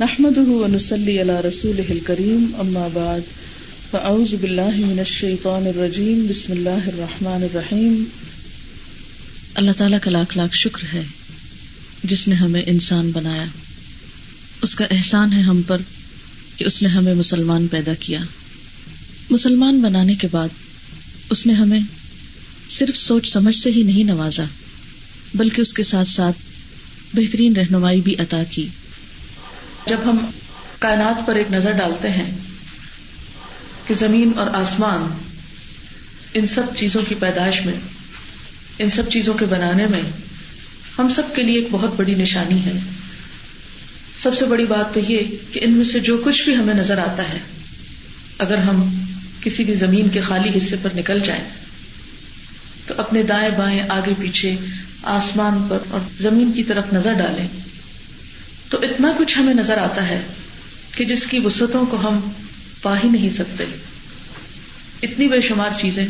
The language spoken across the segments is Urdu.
نحمده ونصلي على رسوله الكريم، أما بعد، فأعوذ بالله من الشيطان الرجيم، بسم الله الرحمن الرحيم. اللہ تعالیٰ کا لاکھ لاکھ شکر ہے جس نے ہمیں انسان بنایا۔ اس کا احسان ہے ہم پر کہ اس نے ہمیں مسلمان پیدا کیا۔ مسلمان بنانے کے بعد اس نے ہمیں صرف سوچ سمجھ سے ہی نہیں نوازا، بلکہ اس کے ساتھ ساتھ بہترین رہنمائی بھی عطا کی۔ جب ہم کائنات پر ایک نظر ڈالتے ہیں کہ زمین اور آسمان ان سب چیزوں کی پیدائش میں، ان سب چیزوں کے بنانے میں ہم سب کے لیے ایک بہت بڑی نشانی ہے۔ سب سے بڑی بات تو یہ کہ ان میں سے جو کچھ بھی ہمیں نظر آتا ہے، اگر ہم کسی بھی زمین کے خالی حصے پر نکل جائیں، تو اپنے دائیں بائیں آگے پیچھے آسمان پر اور زمین کی طرف نظر ڈالیں۔ تو اتنا کچھ ہمیں نظر آتا ہے کہ جس کی وسطوں کو ہم پا ہی نہیں سکتے۔ اتنی بے شمار چیزیں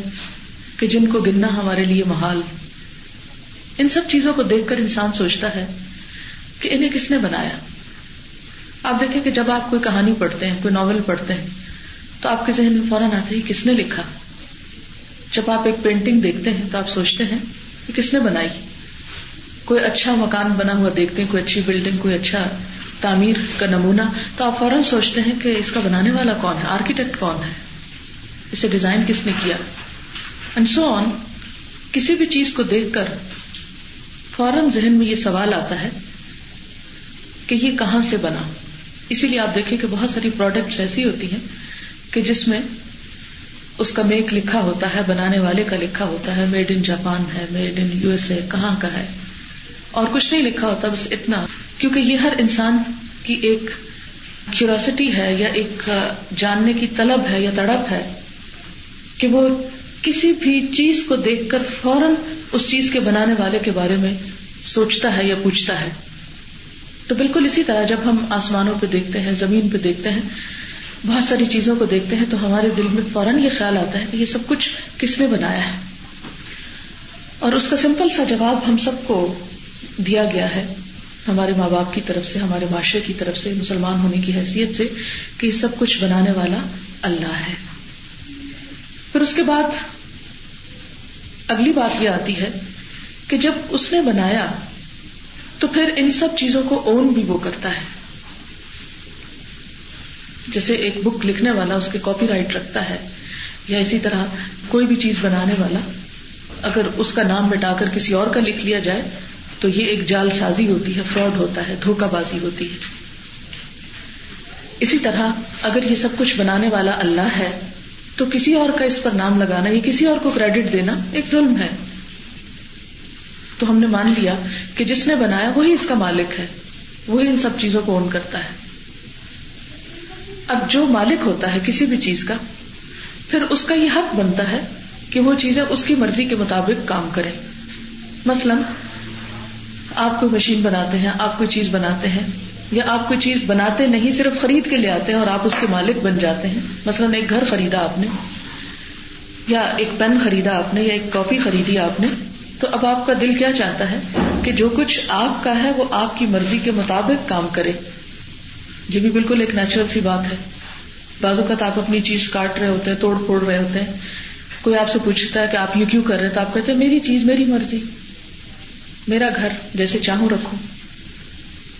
کہ جن کو گننا ہمارے لیے محال۔ ان سب چیزوں کو دیکھ کر انسان سوچتا ہے کہ انہیں کس نے بنایا۔ آپ دیکھیں کہ جب آپ کوئی کہانی پڑھتے ہیں، کوئی ناول پڑھتے ہیں، تو آپ کے ذہن میں فوراً آتا ہے کس نے لکھا۔ جب آپ ایک پینٹنگ دیکھتے ہیں تو آپ سوچتے ہیں کہ کس نے بنائی۔ کوئی اچھا مکان بنا ہوا دیکھتے ہیں، کوئی اچھی بلڈنگ کوئی اچھا تعمیر کا نمونہ، تو آپ فوراً سوچتے ہیں کہ اس کا بنانے والا کون ہے؟ آرکیٹیکٹ کون ہے؟ اسے ڈیزائن کس نے کیا؟ اینڈ سو آن کسی بھی چیز کو دیکھ کر فوراً ذہن میں یہ سوال آتا ہے کہ یہ کہاں سے بنا؟ اسی لیے آپ دیکھیں کہ بہت ساری پروڈکٹس ایسی ہوتی ہیں کہ جس میں اس کا میک لکھا ہوتا ہے، بنانے والے کا لکھا ہوتا ہے میڈ ان جاپان ہے made in U S A کہاں کا ہے؟ اور کچھ نہیں لکھا ہوتا، بس اتنا۔ کیونکہ یہ ہر انسان کی ایک کیورسٹی ہے یا ایک جاننے کی طلب ہے یا تڑپ ہے کہ وہ کسی بھی چیز کو دیکھ کر فوراً اس چیز کے بنانے والے کے بارے میں سوچتا ہے یا پوچھتا ہے۔ تو بالکل اسی طرح جب ہم آسمانوں پہ دیکھتے ہیں، زمین پہ دیکھتے ہیں، بہت ساری چیزوں کو دیکھتے ہیں، تو ہمارے دل میں فوراً یہ خیال آتا ہے کہ یہ سب کچھ کس نے بنایا ہے۔ اور اس کا سمپل سا جواب ہم سب کو دیا گیا ہے ہمارے ماں باپ کی طرف سے، ہمارے معاشرے کی طرف سے، مسلمان ہونے کی حیثیت سے کہ سب کچھ بنانے والا اللہ ہے۔ پھر اس کے بعد اگلی بات یہ آتی ہے کہ جب اس نے بنایا تو پھر ان سب چیزوں کو اون بھی وہ کرتا ہے۔ جیسے ایک بک لکھنے والا اس کے کاپی رائٹ رکھتا ہے یا اسی طرح کوئی بھی چیز بنانے والا، اگر اس کا نام مٹا کر کسی اور کا لکھ لیا جائے تو یہ ایک جال سازی ہوتی ہے، فراڈ ہوتا ہے، دھوکہ بازی ہوتی ہے۔ اسی طرح اگر یہ سب کچھ بنانے والا اللہ ہے، تو کسی اور کا اس پر نام لگانا، یا کسی اور کو کریڈٹ دینا ایک ظلم ہے۔ تو ہم نے مان لیا کہ جس نے بنایا وہی اس کا مالک ہے، وہی ان سب چیزوں کو اون کرتا ہے۔ اب جو مالک ہوتا ہے کسی بھی چیز کا، پھر اس کا یہ حق بنتا ہے کہ وہ چیزیں اس کی مرضی کے مطابق کام کرے۔ مثلاً آپ کوئی مشین بناتے ہیں، آپ کوئی چیز بناتے ہیں، یا آپ کوئی چیز بناتے نہیں، صرف خرید کے لے آتے ہیں اور آپ اس کے مالک بن جاتے ہیں۔ مثلاً ایک گھر خریدا آپ نے، یا ایک پین خریدا آپ نے، یا ایک کاپی خریدی آپ نے، تو اب آپ کا دل کیا چاہتا ہے کہ جو کچھ آپ کا ہے، وہ آپ کی مرضی کے مطابق کام کرے۔ یہ بھی بالکل ایک نیچرل سی بات ہے۔ بعض اوقات آپ اپنی چیز کاٹ رہے ہوتے ہیں، توڑ پھوڑ رہے ہوتے ہیں۔ کوئی آپ سے پوچھتا ہے کہ آپ یہ کیوں کر رہے تو آپ کہتے ہیں، میری چیز، میری مرضی۔ میرا گھر جیسے چاہوں رکھوں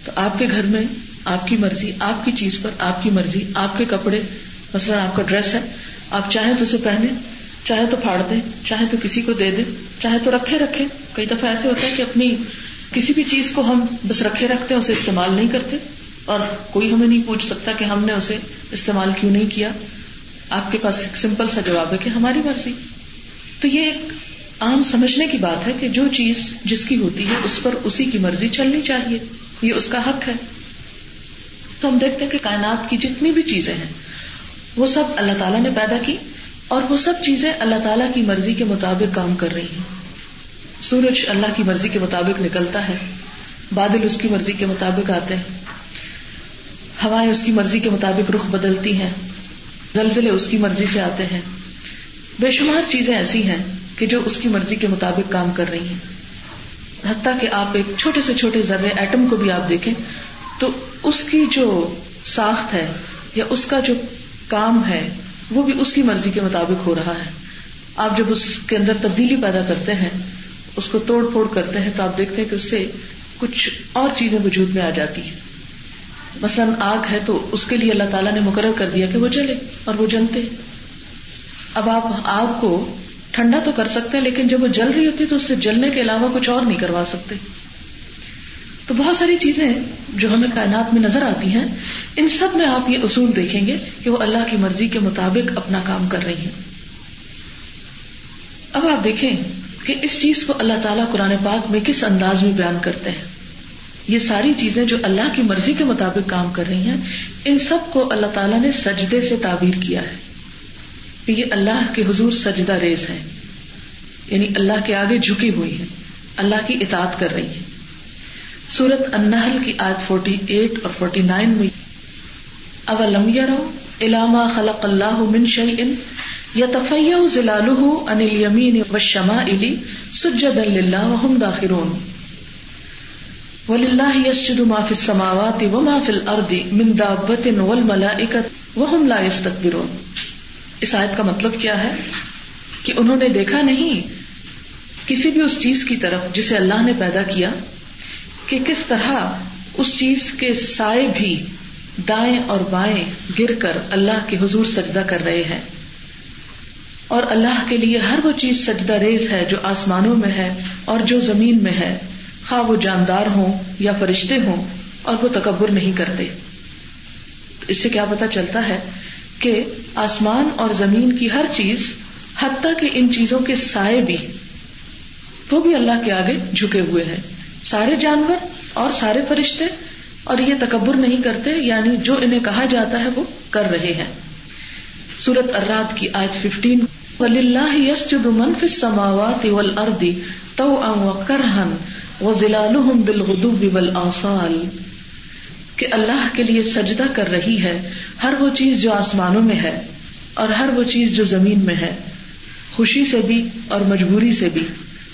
تو آپ کے گھر میں آپ کی مرضی، آپ کی چیز پر آپ کی مرضی، آپ کے کپڑے، مثلاً آپ کا ڈریس ہے، آپ چاہیں تو اسے پہنے چاہے تو پھاڑ دیں چاہے تو کسی کو دے دیں چاہے تو رکھے رکھے کئی دفعہ ایسے ہوتا ہے کہ اپنی کسی بھی چیز کو ہم بس رکھے رکھتے ہیں، اسے استعمال نہیں کرتے۔ اور کوئی ہمیں نہیں پوچھ سکتا کہ ہم نے اسے استعمال کیوں نہیں کیا۔ آپ کے پاس ایک سمپل سا جواب ہے کہ ہماری مرضی۔ تو یہ ایک عام سمجھنے کی بات ہے کہ جو چیز جس کی ہوتی ہے اس پر اسی کی مرضی چلنی چاہیے۔ یہ اس کا حق ہے۔ تو ہم دیکھتے ہیں کہ کائنات کی جتنی بھی چیزیں ہیں، وہ سب اللہ تعالیٰ نے پیدا کی اور وہ سب چیزیں اللہ تعالیٰ کی مرضی کے مطابق کام کر رہی ہیں۔ سورج اللہ کی مرضی کے مطابق نکلتا ہے، بادل اس کی مرضی کے مطابق آتے ہیں، ہوائیں اس کی مرضی کے مطابق رخ بدلتی ہیں، زلزلے اس کی مرضی سے آتے ہیں۔ بے شمار چیزیں ایسی ہیں کہ جو اس کی مرضی کے مطابق کام کر رہی ہیں۔ حتیٰ کہ آپ ایک چھوٹے سے چھوٹے ذرے ایٹم کو بھی آپ دیکھیں تو اس کی جو ساخت ہے یا اس کا جو کام ہے، وہ بھی اس کی مرضی کے مطابق ہو رہا ہے۔ آپ جب اس کے اندر تبدیلی پیدا کرتے ہیں، اس کو توڑ پھوڑ کرتے ہیں، تو آپ دیکھتے ہیں کہ اس سے کچھ اور چیزیں وجود میں آ جاتی ہیں۔ مثلاً آگ ہے تو اس کے لیے اللہ تعالیٰ نے مقرر کر دیا کہ وہ جلے اور وہ جلتے۔ اب آپ آگ کو ٹھنڈا تو کر سکتے ہیں، لیکن جب وہ جل رہی ہوتی ہے تو اس سے جلنے کے علاوہ کچھ اور نہیں کروا سکتے۔ تو بہت ساری چیزیں جو ہمیں کائنات میں نظر آتی ہیں، ان سب میں آپ یہ اصول دیکھیں گے کہ وہ اللہ کی مرضی کے مطابق اپنا کام کر رہی ہیں۔ اب آپ دیکھیں کہ اس چیز کو اللہ تعالیٰ قرآن پاک میں کس انداز میں بیان کرتے ہیں۔ یہ ساری چیزیں جو اللہ کی مرضی کے مطابق کام کر رہی ہیں، ان سب کو اللہ تعالیٰ نے سجدے سے تعبیر کیا ہے۔ کہ یہ اللہ کے حضور سجدہ ریز ہے۔ یعنی اللہ کے آگے جھکی ہوئی ہے۔ اللہ کی اطاعت کر رہی ہے۔ سورت انہل کی آج فورٹی ایٹ اور فورٹی نائن میں اب اولم یرو علامہ خلق اللہ من شعین یا تفیہ ضلال انل یمین و شما علی سجد اللہ وحم داخرون۔ وللہ یسجد ما فی السماوات و ما فی الارض من دابت والملائکت وهم لا یستکبرون۔ اس آیت کا مطلب کیا ہے؟ کہ انہوں نے دیکھا نہیں کسی بھی اس چیز کی طرف جسے اللہ نے پیدا کیا کہ کس طرح اس چیز کے سائے بھی دائیں اور بائیں گر کر اللہ کے حضور سجدہ کر رہے ہیں۔ اور اللہ کے لیے ہر وہ چیز سجدہ ریز ہے جو آسمانوں میں ہے اور جو زمین میں ہے۔ خواہ وہ جاندار ہوں یا فرشتے ہوں اور وہ تکبر نہیں کرتے۔ اس سے کیا پتا چلتا ہے کہ آسمان اور زمین کی ہر چیز، حتیٰ کہ ان چیزوں کے سائے بھی۔ وہ بھی اللہ کے آگے جھکے ہوئے ہیں۔ سارے جانور اور سارے فرشتے، اور یہ تکبر نہیں کرتے یعنی جو انہیں کہا جاتا ہے وہ کر رہے ہیں۔ سورت ارات کی آیت ففٹین ولی اللہ یس جو منفی سماوات ول اردی تو ام و وہ ضلع بالغدو بل آسال کہ اللہ کے لیے سجدہ کر رہی ہے، ہر وہ چیز جو آسمانوں میں ہے اور ہر وہ چیز جو زمین میں ہے۔ خوشی سے بھی اور مجبوری سے بھی۔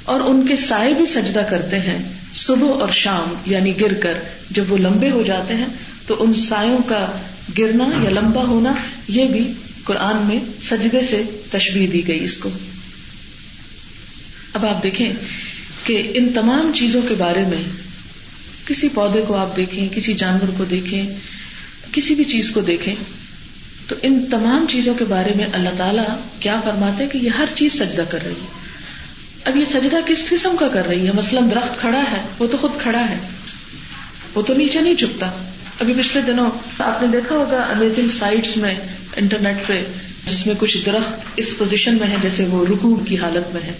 اور ان کے سائے بھی سجدہ کرتے ہیں۔ صبح اور شام یعنی گر کر جب وہ لمبے ہو جاتے ہیں، تو ان سایوں کا گرنا یا لمبا ہونا، یہ بھی قرآن میں سجدے سے تشبیح دی گئی اس کو۔ اب آپ دیکھیں کہ ان تمام چیزوں کے بارے میں کسی پودے کو آپ دیکھیں، کسی جانور کو دیکھیں، کسی بھی چیز کو دیکھیں، تو ان تمام چیزوں کے بارے میں اللہ تعالیٰ کیا فرماتے کہ یہ ہر چیز سجدہ کر رہی ہے۔ اب یہ سجدہ کس قسم کا کر رہی ہے؟ مثلاً درخت کھڑا ہے، وہ تو خود کھڑا ہے، وہ تو نیچے نہیں جھکتا۔ ابھی پچھلے دنوں آپ نے دیکھا ہوگا امیزنگ سائٹس میں انٹرنیٹ پہ، جس میں کچھ درخت اس پوزیشن میں ہے جیسے وہ رکو کی حالت میں ہے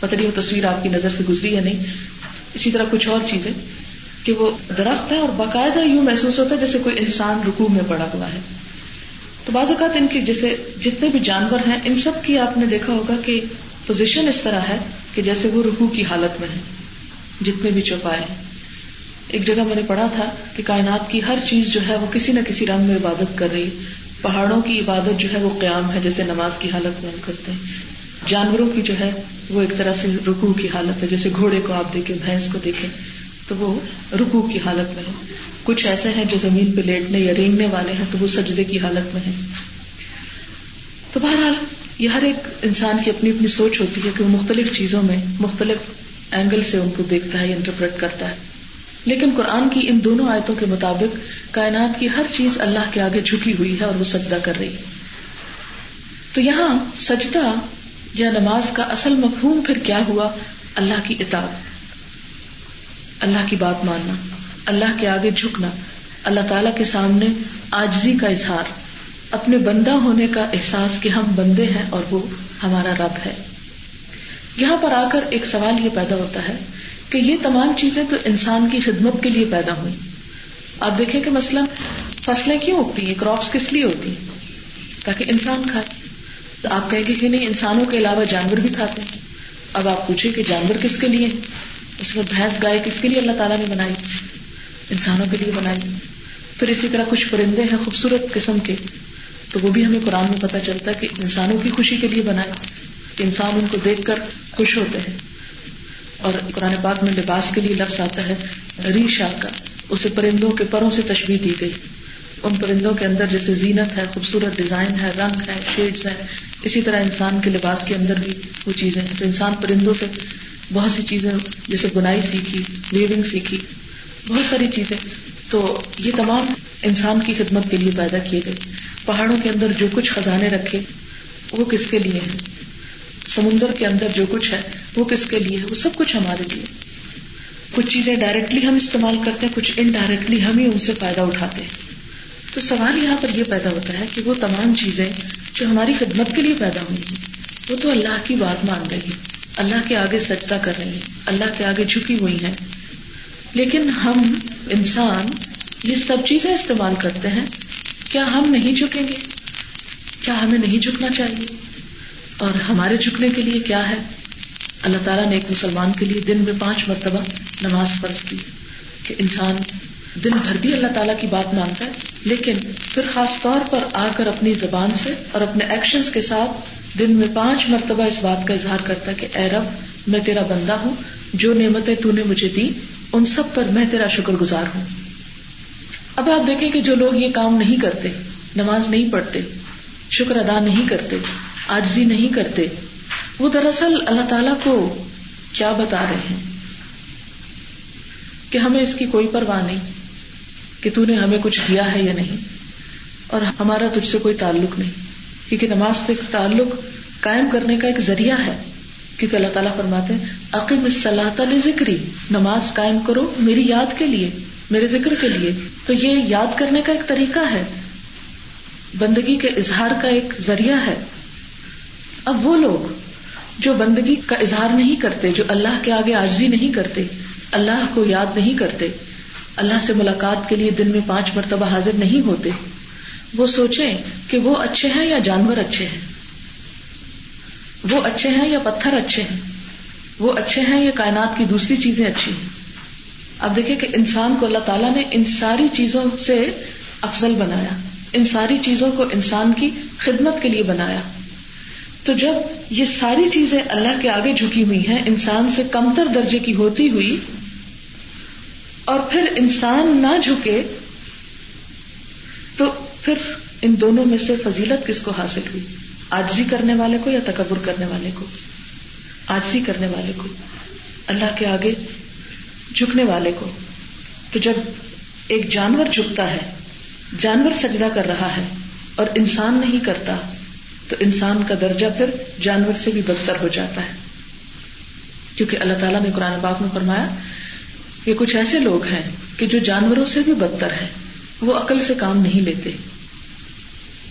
پتہ نہیں وہ تصویر آپ کی نظر سے گزری ہے نہیں۔ اسی طرح کچھ اور چیزیں۔ کہ وہ درخت ہے اور باقاعدہ یوں محسوس ہوتا ہے جیسے کوئی انسان رکو میں پڑا ہوا ہے۔ تو بعض اوقات ان کی جیسے جتنے بھی جانور ہیں، ان سب کی آپ نے دیکھا ہوگا کہ پوزیشن اس طرح ہے کہ جیسے وہ رکو کی حالت میں ہے جتنے بھی چوپائے ہیں۔ ایک جگہ میں نے پڑھا تھا کہ کائنات کی ہر چیز جو ہے وہ کسی نہ کسی رنگ میں عبادت کر رہی پہاڑوں کی عبادت جو ہے وہ قیام ہے جیسے نماز کی حالت میں ہم کرتے ہیں۔ جانوروں کی جو ہے وہ ایک طرح سے رکو کی حالت ہے، جیسے گھوڑے کو آپ دیکھیں، بھینس کو دیکھیں۔ تو وہ رکو کی حالت میں ہے۔ کچھ ایسے ہیں جو زمین پہ لیٹنے یا رینگنے والے ہیں تو وہ سجدے کی حالت میں ہے۔ تو بہرحال یہ ہر ایک انسان کی اپنی اپنی سوچ ہوتی ہے کہ وہ مختلف چیزوں میں مختلف اینگل سے ان کو دیکھتا ہے یا انٹرپریٹ کرتا ہے۔ لیکن قرآن کی ان دونوں آیتوں کے مطابق کائنات کی ہر چیز اللہ کے آگے جھکی ہوئی ہے اور وہ سجدہ کر رہی ہے۔ تو یہاں سجدہ یا نماز کا اصل مفہوم پھر کیا ہوا؟ اللہ کی اطاعت۔ اللہ کی بات ماننا، اللہ کے آگے جھکنا، اللہ تعالی کے سامنے آجزی کا اظہار، اپنے بندہ ہونے کا احساس کہ ہم بندے ہیں اور وہ ہمارا رب ہے۔ یہاں پر آ کر ایک سوال یہ پیدا ہوتا ہے کہ یہ تمام چیزیں تو انسان کی خدمت کے لیے پیدا ہوئی آپ دیکھیں کہ مثلاً فصلیں کیوں اگتی ہیں؟ کراپس کس لیے ہوتی ہیں؟ تاکہ انسان کھائے۔ تو آپ کہیں گے کہ نہیں، انسانوں کے علاوہ جانور بھی کھاتے ہیں۔ اب آپ پوچھیں کہ جانور کس کے لیے؟ اس میں بھینس گائے کس کے لیے اللہ تعالیٰ نے بنائی؟ انسانوں کے لیے بنائی۔ پھر اسی طرح کچھ پرندے ہیں خوبصورت قسم کے، تو وہ بھی ہمیں قرآن میں پتا چلتا ہے کہ انسانوں کی خوشی کے لیے بنائے۔ کہ انسان ان کو دیکھ کر خوش ہوتے ہیں۔ اور قرآن پاک میں لباس کے لیے لفظ آتا ہے ریشا کا اسے پرندوں کے پروں سے تشبیح دی گئی۔ ان پرندوں کے اندر جیسے زینت ہے، خوبصورت ڈیزائن ہے، رنگ ہے، شیڈز ہے، اسی طرح انسان کے لباس کے اندر بھی وہ چیزیں تو انسان پرندوں سے بہت سی چیزیں جیسے بنائی سیکھی ویونگ سیکھی، بہت ساری چیزیں۔ تو یہ تمام انسان کی خدمت کے لیے پیدا کیے گئے۔ پہاڑوں کے اندر جو کچھ خزانے رکھے، وہ کس کے لیے ہیں؟ سمندر کے اندر جو کچھ ہے، وہ کس کے لیے وہ سب کچھ ہمارے لیے۔ کچھ چیزیں ڈائریکٹلی ہم استعمال کرتے ہیں، کچھ انڈائریکٹلی ہم ہی ان سے فائدہ اٹھاتے ہیں۔ تو سوال یہاں پر یہ پیدا ہوتا ہے کہ وہ تمام چیزیں جو ہماری خدمت کے لیے پیدا ہوئی ہیں، وہ تو اللہ کی بات مان رہی ہے اللہ کے آگے سجدہ کر رہی ہیں، اللہ کے آگے جھکی ہوئی ہیں۔ لیکن ہم انسان یہ سب چیزیں استعمال کرتے ہیں، کیا ہم نہیں جھکیں گے؟ کیا ہمیں نہیں جھکنا چاہیے؟ اور ہمارے جھکنے کے لیے کیا ہے؟ اللہ تعالیٰ نے ایک مسلمان کے لیے دن میں پانچ مرتبہ نماز فرض دی کہ انسان دن بھر بھی اللہ تعالیٰ کی بات مانتا ہے، لیکن پھر خاص طور پر آ کر اپنی زبان سے اور اپنے ایکشن کے ساتھ دن میں پانچ مرتبہ اس بات کا اظہار کرتا ہے کہ اے رب، میں تیرا بندہ ہوں، جو نعمتیں تو نے مجھے دی ان سب پر میں تیرا شکر گزار ہوں۔ اب آپ دیکھیں کہ جو لوگ یہ کام نہیں کرتے، نماز نہیں پڑھتے، شکر ادا نہیں کرتے آجزی نہیں کرتے، وہ دراصل اللہ تعالی کو کیا بتا رہے ہیں؟ کہ ہمیں اس کی کوئی پرواہ نہیں، کہ تو نے ہمیں کچھ دیا ہے یا نہیں، اور ہمارا تجھ سے کوئی تعلق نہیں۔ کیونکہ نماز سے تعلق قائم کرنے کا ایک ذریعہ ہے۔ کیونکہ اللہ تعالیٰ فرماتے ہیں عقیم صلاح ذکری نماز قائم کرو میری یاد کے لیے، میرے ذکر کے لیے۔ تو یہ یاد کرنے کا ایک طریقہ ہے۔ بندگی کے اظہار کا ایک ذریعہ ہے۔ اب وہ لوگ جو بندگی کا اظہار نہیں کرتے، جو اللہ کے آگے آجزی نہیں کرتے، اللہ کو یاد نہیں کرتے، اللہ سے ملاقات کے لیے دن میں پانچ مرتبہ حاضر نہیں ہوتے وہ سوچیں کہ وہ اچھے ہیں یا جانور اچھے ہیں۔ وہ اچھے ہیں یا پتھر اچھے ہیں۔ وہ اچھے ہیں یا کائنات کی دوسری چیزیں اچھی ہیں۔ اب دیکھیں کہ انسان کو اللہ تعالیٰ نے ان ساری چیزوں سے افضل بنایا۔ ان ساری چیزوں کو انسان کی خدمت کے لیے بنایا۔ تو جب یہ ساری چیزیں اللہ کے آگے جھکی ہوئی ہیں، انسان سے کمتر درجے کی ہوتی ہوئی، اور پھر انسان نہ جھکے، تو پھر ان دونوں میں سے فضیلت کس کو حاصل ہوئی؟ آجزی کرنے والے کو یا تکبر کرنے والے کو؟ آجزی کرنے والے کو۔ اللہ کے آگے جھکنے والے کو۔ تو جب ایک جانور جھکتا ہے، جانور سجدہ کر رہا ہے اور انسان نہیں کرتا، تو انسان کا درجہ پھر جانور سے بھی بدتر ہو جاتا ہے۔ کیونکہ اللہ تعالیٰ نے قرآن پاک میں فرمایا کہ کچھ ایسے لوگ ہیں کہ جو جانوروں سے بھی بدتر ہے وہ عقل سے کام نہیں لیتے۔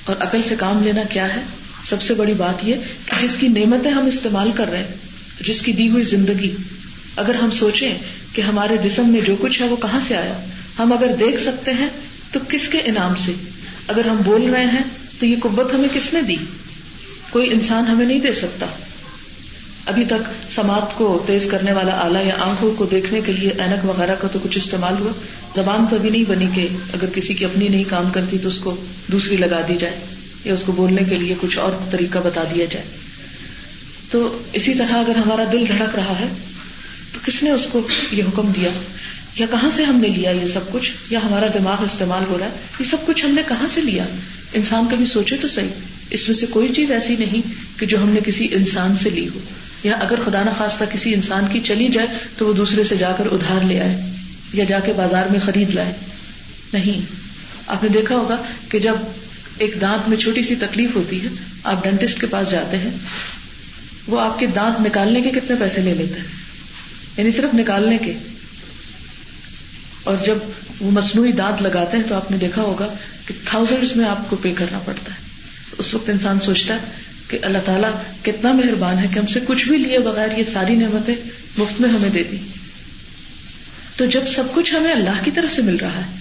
اور عقل سے کام لینا کیا ہے؟ سب سے بڑی بات یہ کہ جس کی نعمتیں ہم استعمال کر رہے ہیں، جس کی دی ہوئی زندگی، اگر ہم سوچیں کہ ہمارے جسم میں جو کچھ ہے وہ کہاں سے آیا؟ ہم اگر دیکھ سکتے ہیں تو کس کے انعام سے؟ اگر ہم بول رہے ہیں تو یہ قوت ہمیں کس نے دی؟ کوئی انسان ہمیں نہیں دے سکتا۔ ابھی تک سماعت کو تیز کرنے والا آلہ یا آنکھوں کو دیکھنے کے لیے اینک وغیرہ کا تو کچھ استعمال ہوا۔ زبان تو ابھی نہیں بنی کہ اگر کسی کی اپنی نہیں کام کرتی تو اس کو دوسری لگا دی جائے یا اس کو بولنے کے لیے کچھ اور طریقہ بتا دیا جائے۔ تو اسی طرح اگر ہمارا دل دھڑک رہا ہے تو کس نے اس کو یہ حکم دیا؟ یا کہاں سے ہم نے لیا یہ سب کچھ؟ یا ہمارا دماغ استعمال ہو رہا ہے؟ یہ سب کچھ ہم نے کہاں سے لیا؟ انسان کبھی سوچے تو صحیح۔ اس میں سے کوئی چیز ایسی نہیں کہ جو ہم نے کسی انسان سے لی ہو۔ یا اگر خدا نخواستہ کسی انسان کی چلی جائے تو وہ دوسرے سے جا کر ادھار لے آئے یا جا کے بازار میں خرید لائے۔ نہیں۔ آپ نے دیکھا ہوگا کہ جب ایک دانت میں چھوٹی سی تکلیف ہوتی ہے، آپ ڈینٹسٹ کے پاس جاتے ہیں، وہ آپ کے دانت نکالنے کے کتنے پیسے لے لیتے ہیں یعنی صرف نکالنے کے۔ اور جب وہ مصنوعی دانت لگاتے ہیں تو آپ نے دیکھا ہوگا کہ تھاؤزینڈ میں آپ کو پے کرنا پڑتا ہے۔ اس وقت انسان سوچتا ہے کہ اللہ تعالیٰ کتنا مہربان ہے کہ ہم سے کچھ بھی لیے بغیر یہ ساری نعمتیں مفت میں ہمیں دے دی۔ تو جب سب کچھ ہمیں اللہ کی طرف سے مل رہا ہے،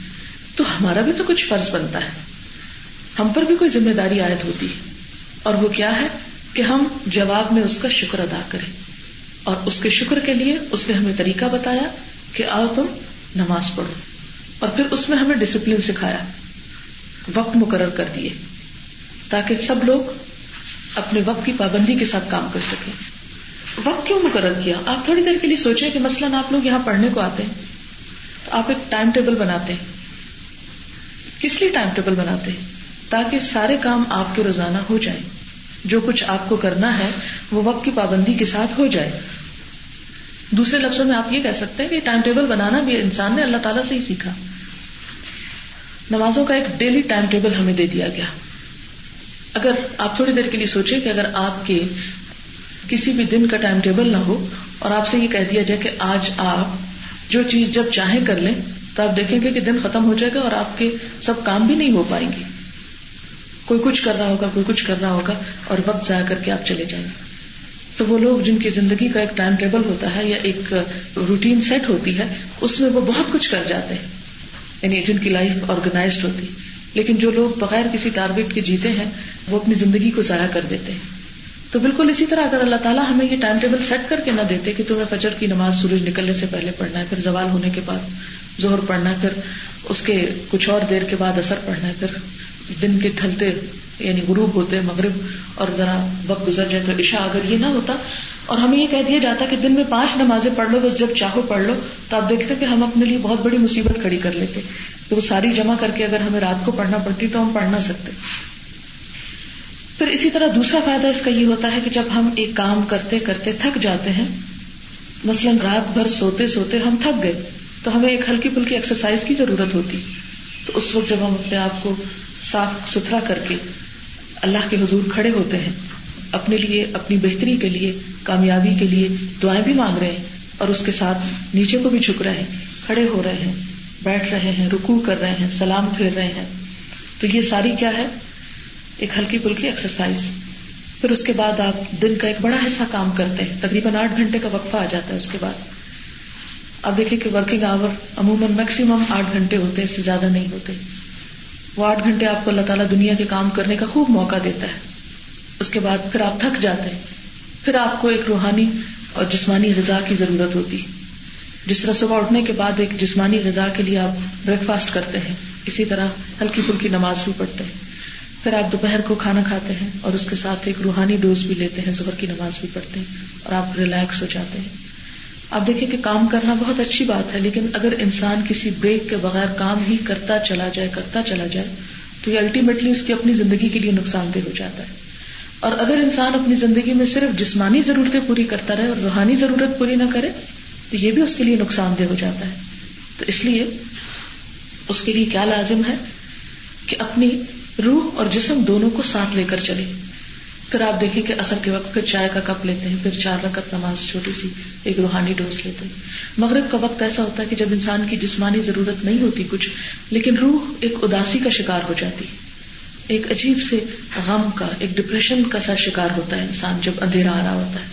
تو ہمارا بھی تو کچھ فرض بنتا ہے۔ ہم پر بھی کوئی ذمہ داری عائد ہوتی ہے۔ اور وہ کیا ہے کہ ہم جواب میں اس کا شکر ادا کریں۔ اور اس کے شکر کے لیے اس نے ہمیں طریقہ بتایا کہ آؤ تم نماز پڑھو۔ اور پھر اس میں ہمیں ڈسپلن سکھایا۔ وقت مقرر کر دیے۔ تاکہ سب لوگ اپنے وقت کی پابندی کے ساتھ کام کر سکیں وقت کیوں مقرر کیا؟ آپ تھوڑی دیر کے لیے سوچیں کہ مثلاً آپ لوگ یہاں پڑھنے کو آتے ہیں۔ تو آپ ایک ٹائم ٹیبل بناتے ہیں۔ کس لیے ٹائم ٹیبل بناتے ہیں؟ تاکہ سارے کام آپ کے روزانہ ہو جائیں۔ جو کچھ آپ کو کرنا ہے، وہ وقت کی پابندی کے ساتھ ہو جائے۔ دوسرے لفظوں میں آپ یہ کہہ سکتے ہیں کہ ٹائم ٹیبل بنانا بھی انسان نے اللہ تعالیٰ سے ہی سیکھا۔ نمازوں کا ایک ڈیلی ٹائم ٹیبل ہمیں دے دیا گیا۔ اگر آپ تھوڑی دیر کے لیے سوچیں کہ اگر آپ کے کسی بھی دن کا ٹائم ٹیبل نہ ہو اور آپ سے یہ کہہ دیا جائے کہ آج آپ جو چیز جب چاہیں کر لیں تو آپ دیکھیں گے کہ دن ختم ہو جائے گا اور آپ کے سب کام بھی نہیں ہو پائیں گے۔ کوئی کچھ کر رہا ہوگا، کوئی کچھ کر رہا ہوگا اور وقت ضائع کر کے آپ چلے جائیں۔ گے تو وہ لوگ جن کی زندگی کا ایک ٹائم ٹیبل ہوتا ہے یا ایک روٹین سیٹ ہوتی ہے، اس میں وہ بہت کچھ کر جاتے ہیں۔ یعنی جن کی لائف آرگنائزڈ ہوتی۔ لیکن جو لوگ بغیر کسی ٹارگیٹ کے جیتے ہیں وہ اپنی زندگی کو ضائع کر دیتے ہیں۔ تو بالکل اسی طرح اگر اللہ تعالیٰ ہمیں یہ ٹائم ٹیبل سیٹ کر کے نہ دیتے کہ تمہیں فجر کی نماز سورج نکلنے سے پہلے پڑھنا ہے، پھر زوال ہونے کے بعد زہر پڑھنا ہے، پھر اس کے کچھ اور دیر کے بعد اثر پڑھنا ہے، پھر دن کے ڈھلتے یعنی غروب ہوتے مغرب اور ذرا وقت گزر جائے تو عشاء اگر یہ نہ ہوتا۔ اور ہمیں یہ کہہ دیا جاتا کہ دن میں پانچ نمازیں پڑھ لو، بس جب چاہو پڑھ لو۔ تو آپ دیکھتے کہ ہم اپنے لیے بہت بڑی مصیبت کھڑی کر لیتے۔ کہ وہ ساری جمع کر کے اگر ہمیں رات کو پڑھنا پڑتی تو ہم پڑھ نہ سکتے۔ پھر اسی طرح دوسرا فائدہ اس کا یہ ہوتا ہے کہ جب ہم ایک کام کرتے کرتے تھک جاتے ہیں، مثلاً رات بھر سوتے سوتے ہم تھک گئے، تو ہمیں ایک ہلکی پھلکی ایکسرسائز کی ضرورت ہوتی۔ تو اس وقت جب ہم اپنے آپ کو صاف ستھرا کر کے اللہ کے حضور کھڑے ہوتے ہیں، اپنے لیے، اپنی بہتری کے لیے، کامیابی کے لیے دعائیں بھی مانگ رہے ہیں اور اس کے ساتھ نیچے کو بھی جھک رہے ہیں، کھڑے ہو رہے ہیں، بیٹھ رہے ہیں رکو کر رہے ہیں، سلام پھیر رہے ہیں۔ تو یہ ساری کیا ہے؟ ایک ہلکی پھلکی ایکسرسائز پھر اس کے بعد آپ دن کا ایک بڑا حصہ کام کرتے ہیں. تقریباً آٹھ گھنٹے کا وقفہ آ جاتا ہے اس کے بعد. آپ دیکھیں کہ ورکنگ آور عموماً میکسیمم آٹھ گھنٹے ہوتے ہیں، اس سے زیادہ نہیں ہوتے. وہ آٹھ گھنٹے آپ کو اللہ تعالیٰ دنیا کے کام کرنے کا خوب موقع دیتا ہے. اس کے بعد پھر آپ تھک جاتے ہیں. پھر آپ کو ایک روحانی اور جسمانی غذا کی ضرورت ہوتی. جس طرح صبح اٹھنے کے بعد ایک جسمانی غذا کے لیے آپ بریک فاسٹ کرتے ہیں، اسی طرح ہلکی پھلکی نماز بھی پڑھتے ہیں. پھر آپ دوپہر کو کھانا کھاتے ہیں اور اس کے ساتھ ایک روحانی ڈوز بھی لیتے ہیں صبح کی نماز بھی پڑھتے ہیں اور آپ ریلیکس ہو جاتے ہیں۔ آپ دیکھیں کہ کام کرنا بہت اچھی بات ہے، لیکن اگر انسان کسی بریک کے بغیر کام ہی کرتا چلا جائے، کرتا چلا جائے، تو یہ الٹیمیٹلی اس کی اپنی زندگی کے لیے نقصان دہ ہو جاتا ہے۔ اور اگر انسان اپنی زندگی میں صرف جسمانی ضرورتیں پوری کرتا رہے اور روحانی ضرورت پوری نہ کرے، تو یہ بھی اس کے لیے نقصان دہ ہو جاتا ہے۔ تو اس لیے اس کے لیے کیا لازم ہے کہ اپنی روح اور جسم دونوں کو ساتھ لے کر چلے۔ پھر آپ دیکھیں کہ اثر کے وقت پھر چائے کا کپ لیتے ہیں، پھر چار رکعت نماز چھوٹی سی، ایک روحانی ڈوز لیتے ہیں۔ مغرب کا وقت ایسا ہوتا ہے کہ جب انسان کی جسمانی ضرورت نہیں ہوتی کچھ، لیکن روح ایک اداسی کا شکار ہو جاتی ایک عجیب سے غم کا، ایک ڈپریشن کا سا شکار ہوتا ہے انسان جب اندھیرا آ رہا ہوتا ہے۔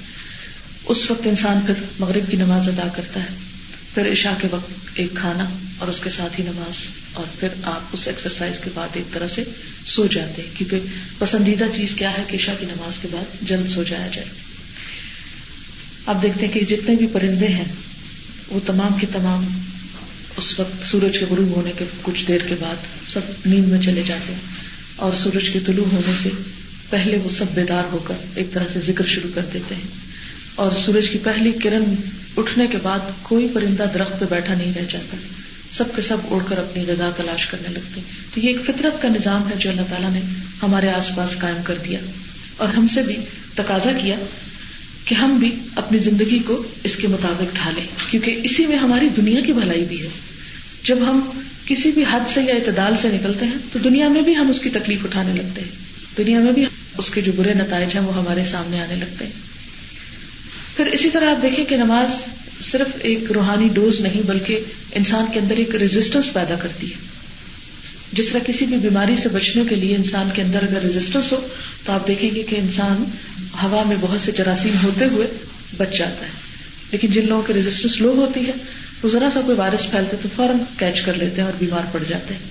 اس وقت انسان پھر مغرب کی نماز ادا کرتا ہے۔ پھر عشاء کے وقت ایک کھانا اور اس کے ساتھ ہی نماز، اور پھر آپ اس ایکسرسائز کے بعد ایک طرح سے سو جاتے ہیں، کیونکہ پسندیدہ چیز کیا ہے کہ عشاء کی نماز کے بعد جلد سو جایا جائے۔ آپ دیکھتے ہیں کہ جتنے بھی پرندے ہیں، وہ تمام کے تمام اس وقت سورج کے غروب ہونے کے کچھ دیر کے بعد سب نیند میں چلے جاتے ہیں، اور سورج کے طلوع ہونے سے پہلے وہ سب بیدار ہو کر ایک طرح سے ذکر شروع کر دیتے ہیں۔ اور سورج کی پہلی کرن اٹھنے کے بعد کوئی پرندہ درخت پہ بیٹھا نہیں رہ جاتا۔ سب کے سب اڑ کر اپنی غذا تلاش کرنے لگتے۔ تو یہ ایک فطرت کا نظام ہے جو اللہ تعالیٰ نے ہمارے آس پاس قائم کر دیا۔ اور ہم سے بھی تقاضا کیا کہ ہم بھی اپنی زندگی کو اس کے مطابق ڈھالیں۔ کیونکہ اسی میں ہماری دنیا کی بھلائی بھی ہے۔ جب ہم کسی بھی حد سے یا اعتدال سے نکلتے ہیں، تو دنیا میں بھی ہم اس کی تکلیف اٹھانے لگتے ہیں۔ دنیا میں بھی اس کے جو برے نتائج ہیں، وہ ہمارے سامنے آنے لگتے ہیں۔ پھر اسی طرح آپ دیکھیں کہ نماز صرف ایک روحانی ڈوز نہیں، بلکہ انسان کے اندر ایک ریزسٹنس پیدا کرتی ہے۔ جس طرح کسی بھی بیماری سے بچنے کے لیے انسان کے اندر اگر ریزسٹنس ہو، تو آپ دیکھیں گے کہ انسان ہوا میں بہت سے جراثیم ہوتے ہوئے بچ جاتا ہے۔ لیکن جن لوگوں کی ریزسٹنس لو ہوتی ہے وہ ذرا سا کوئی وائرس پھیلتے تو فوراً کیچ کر لیتے ہیں اور بیمار پڑ جاتے ہیں۔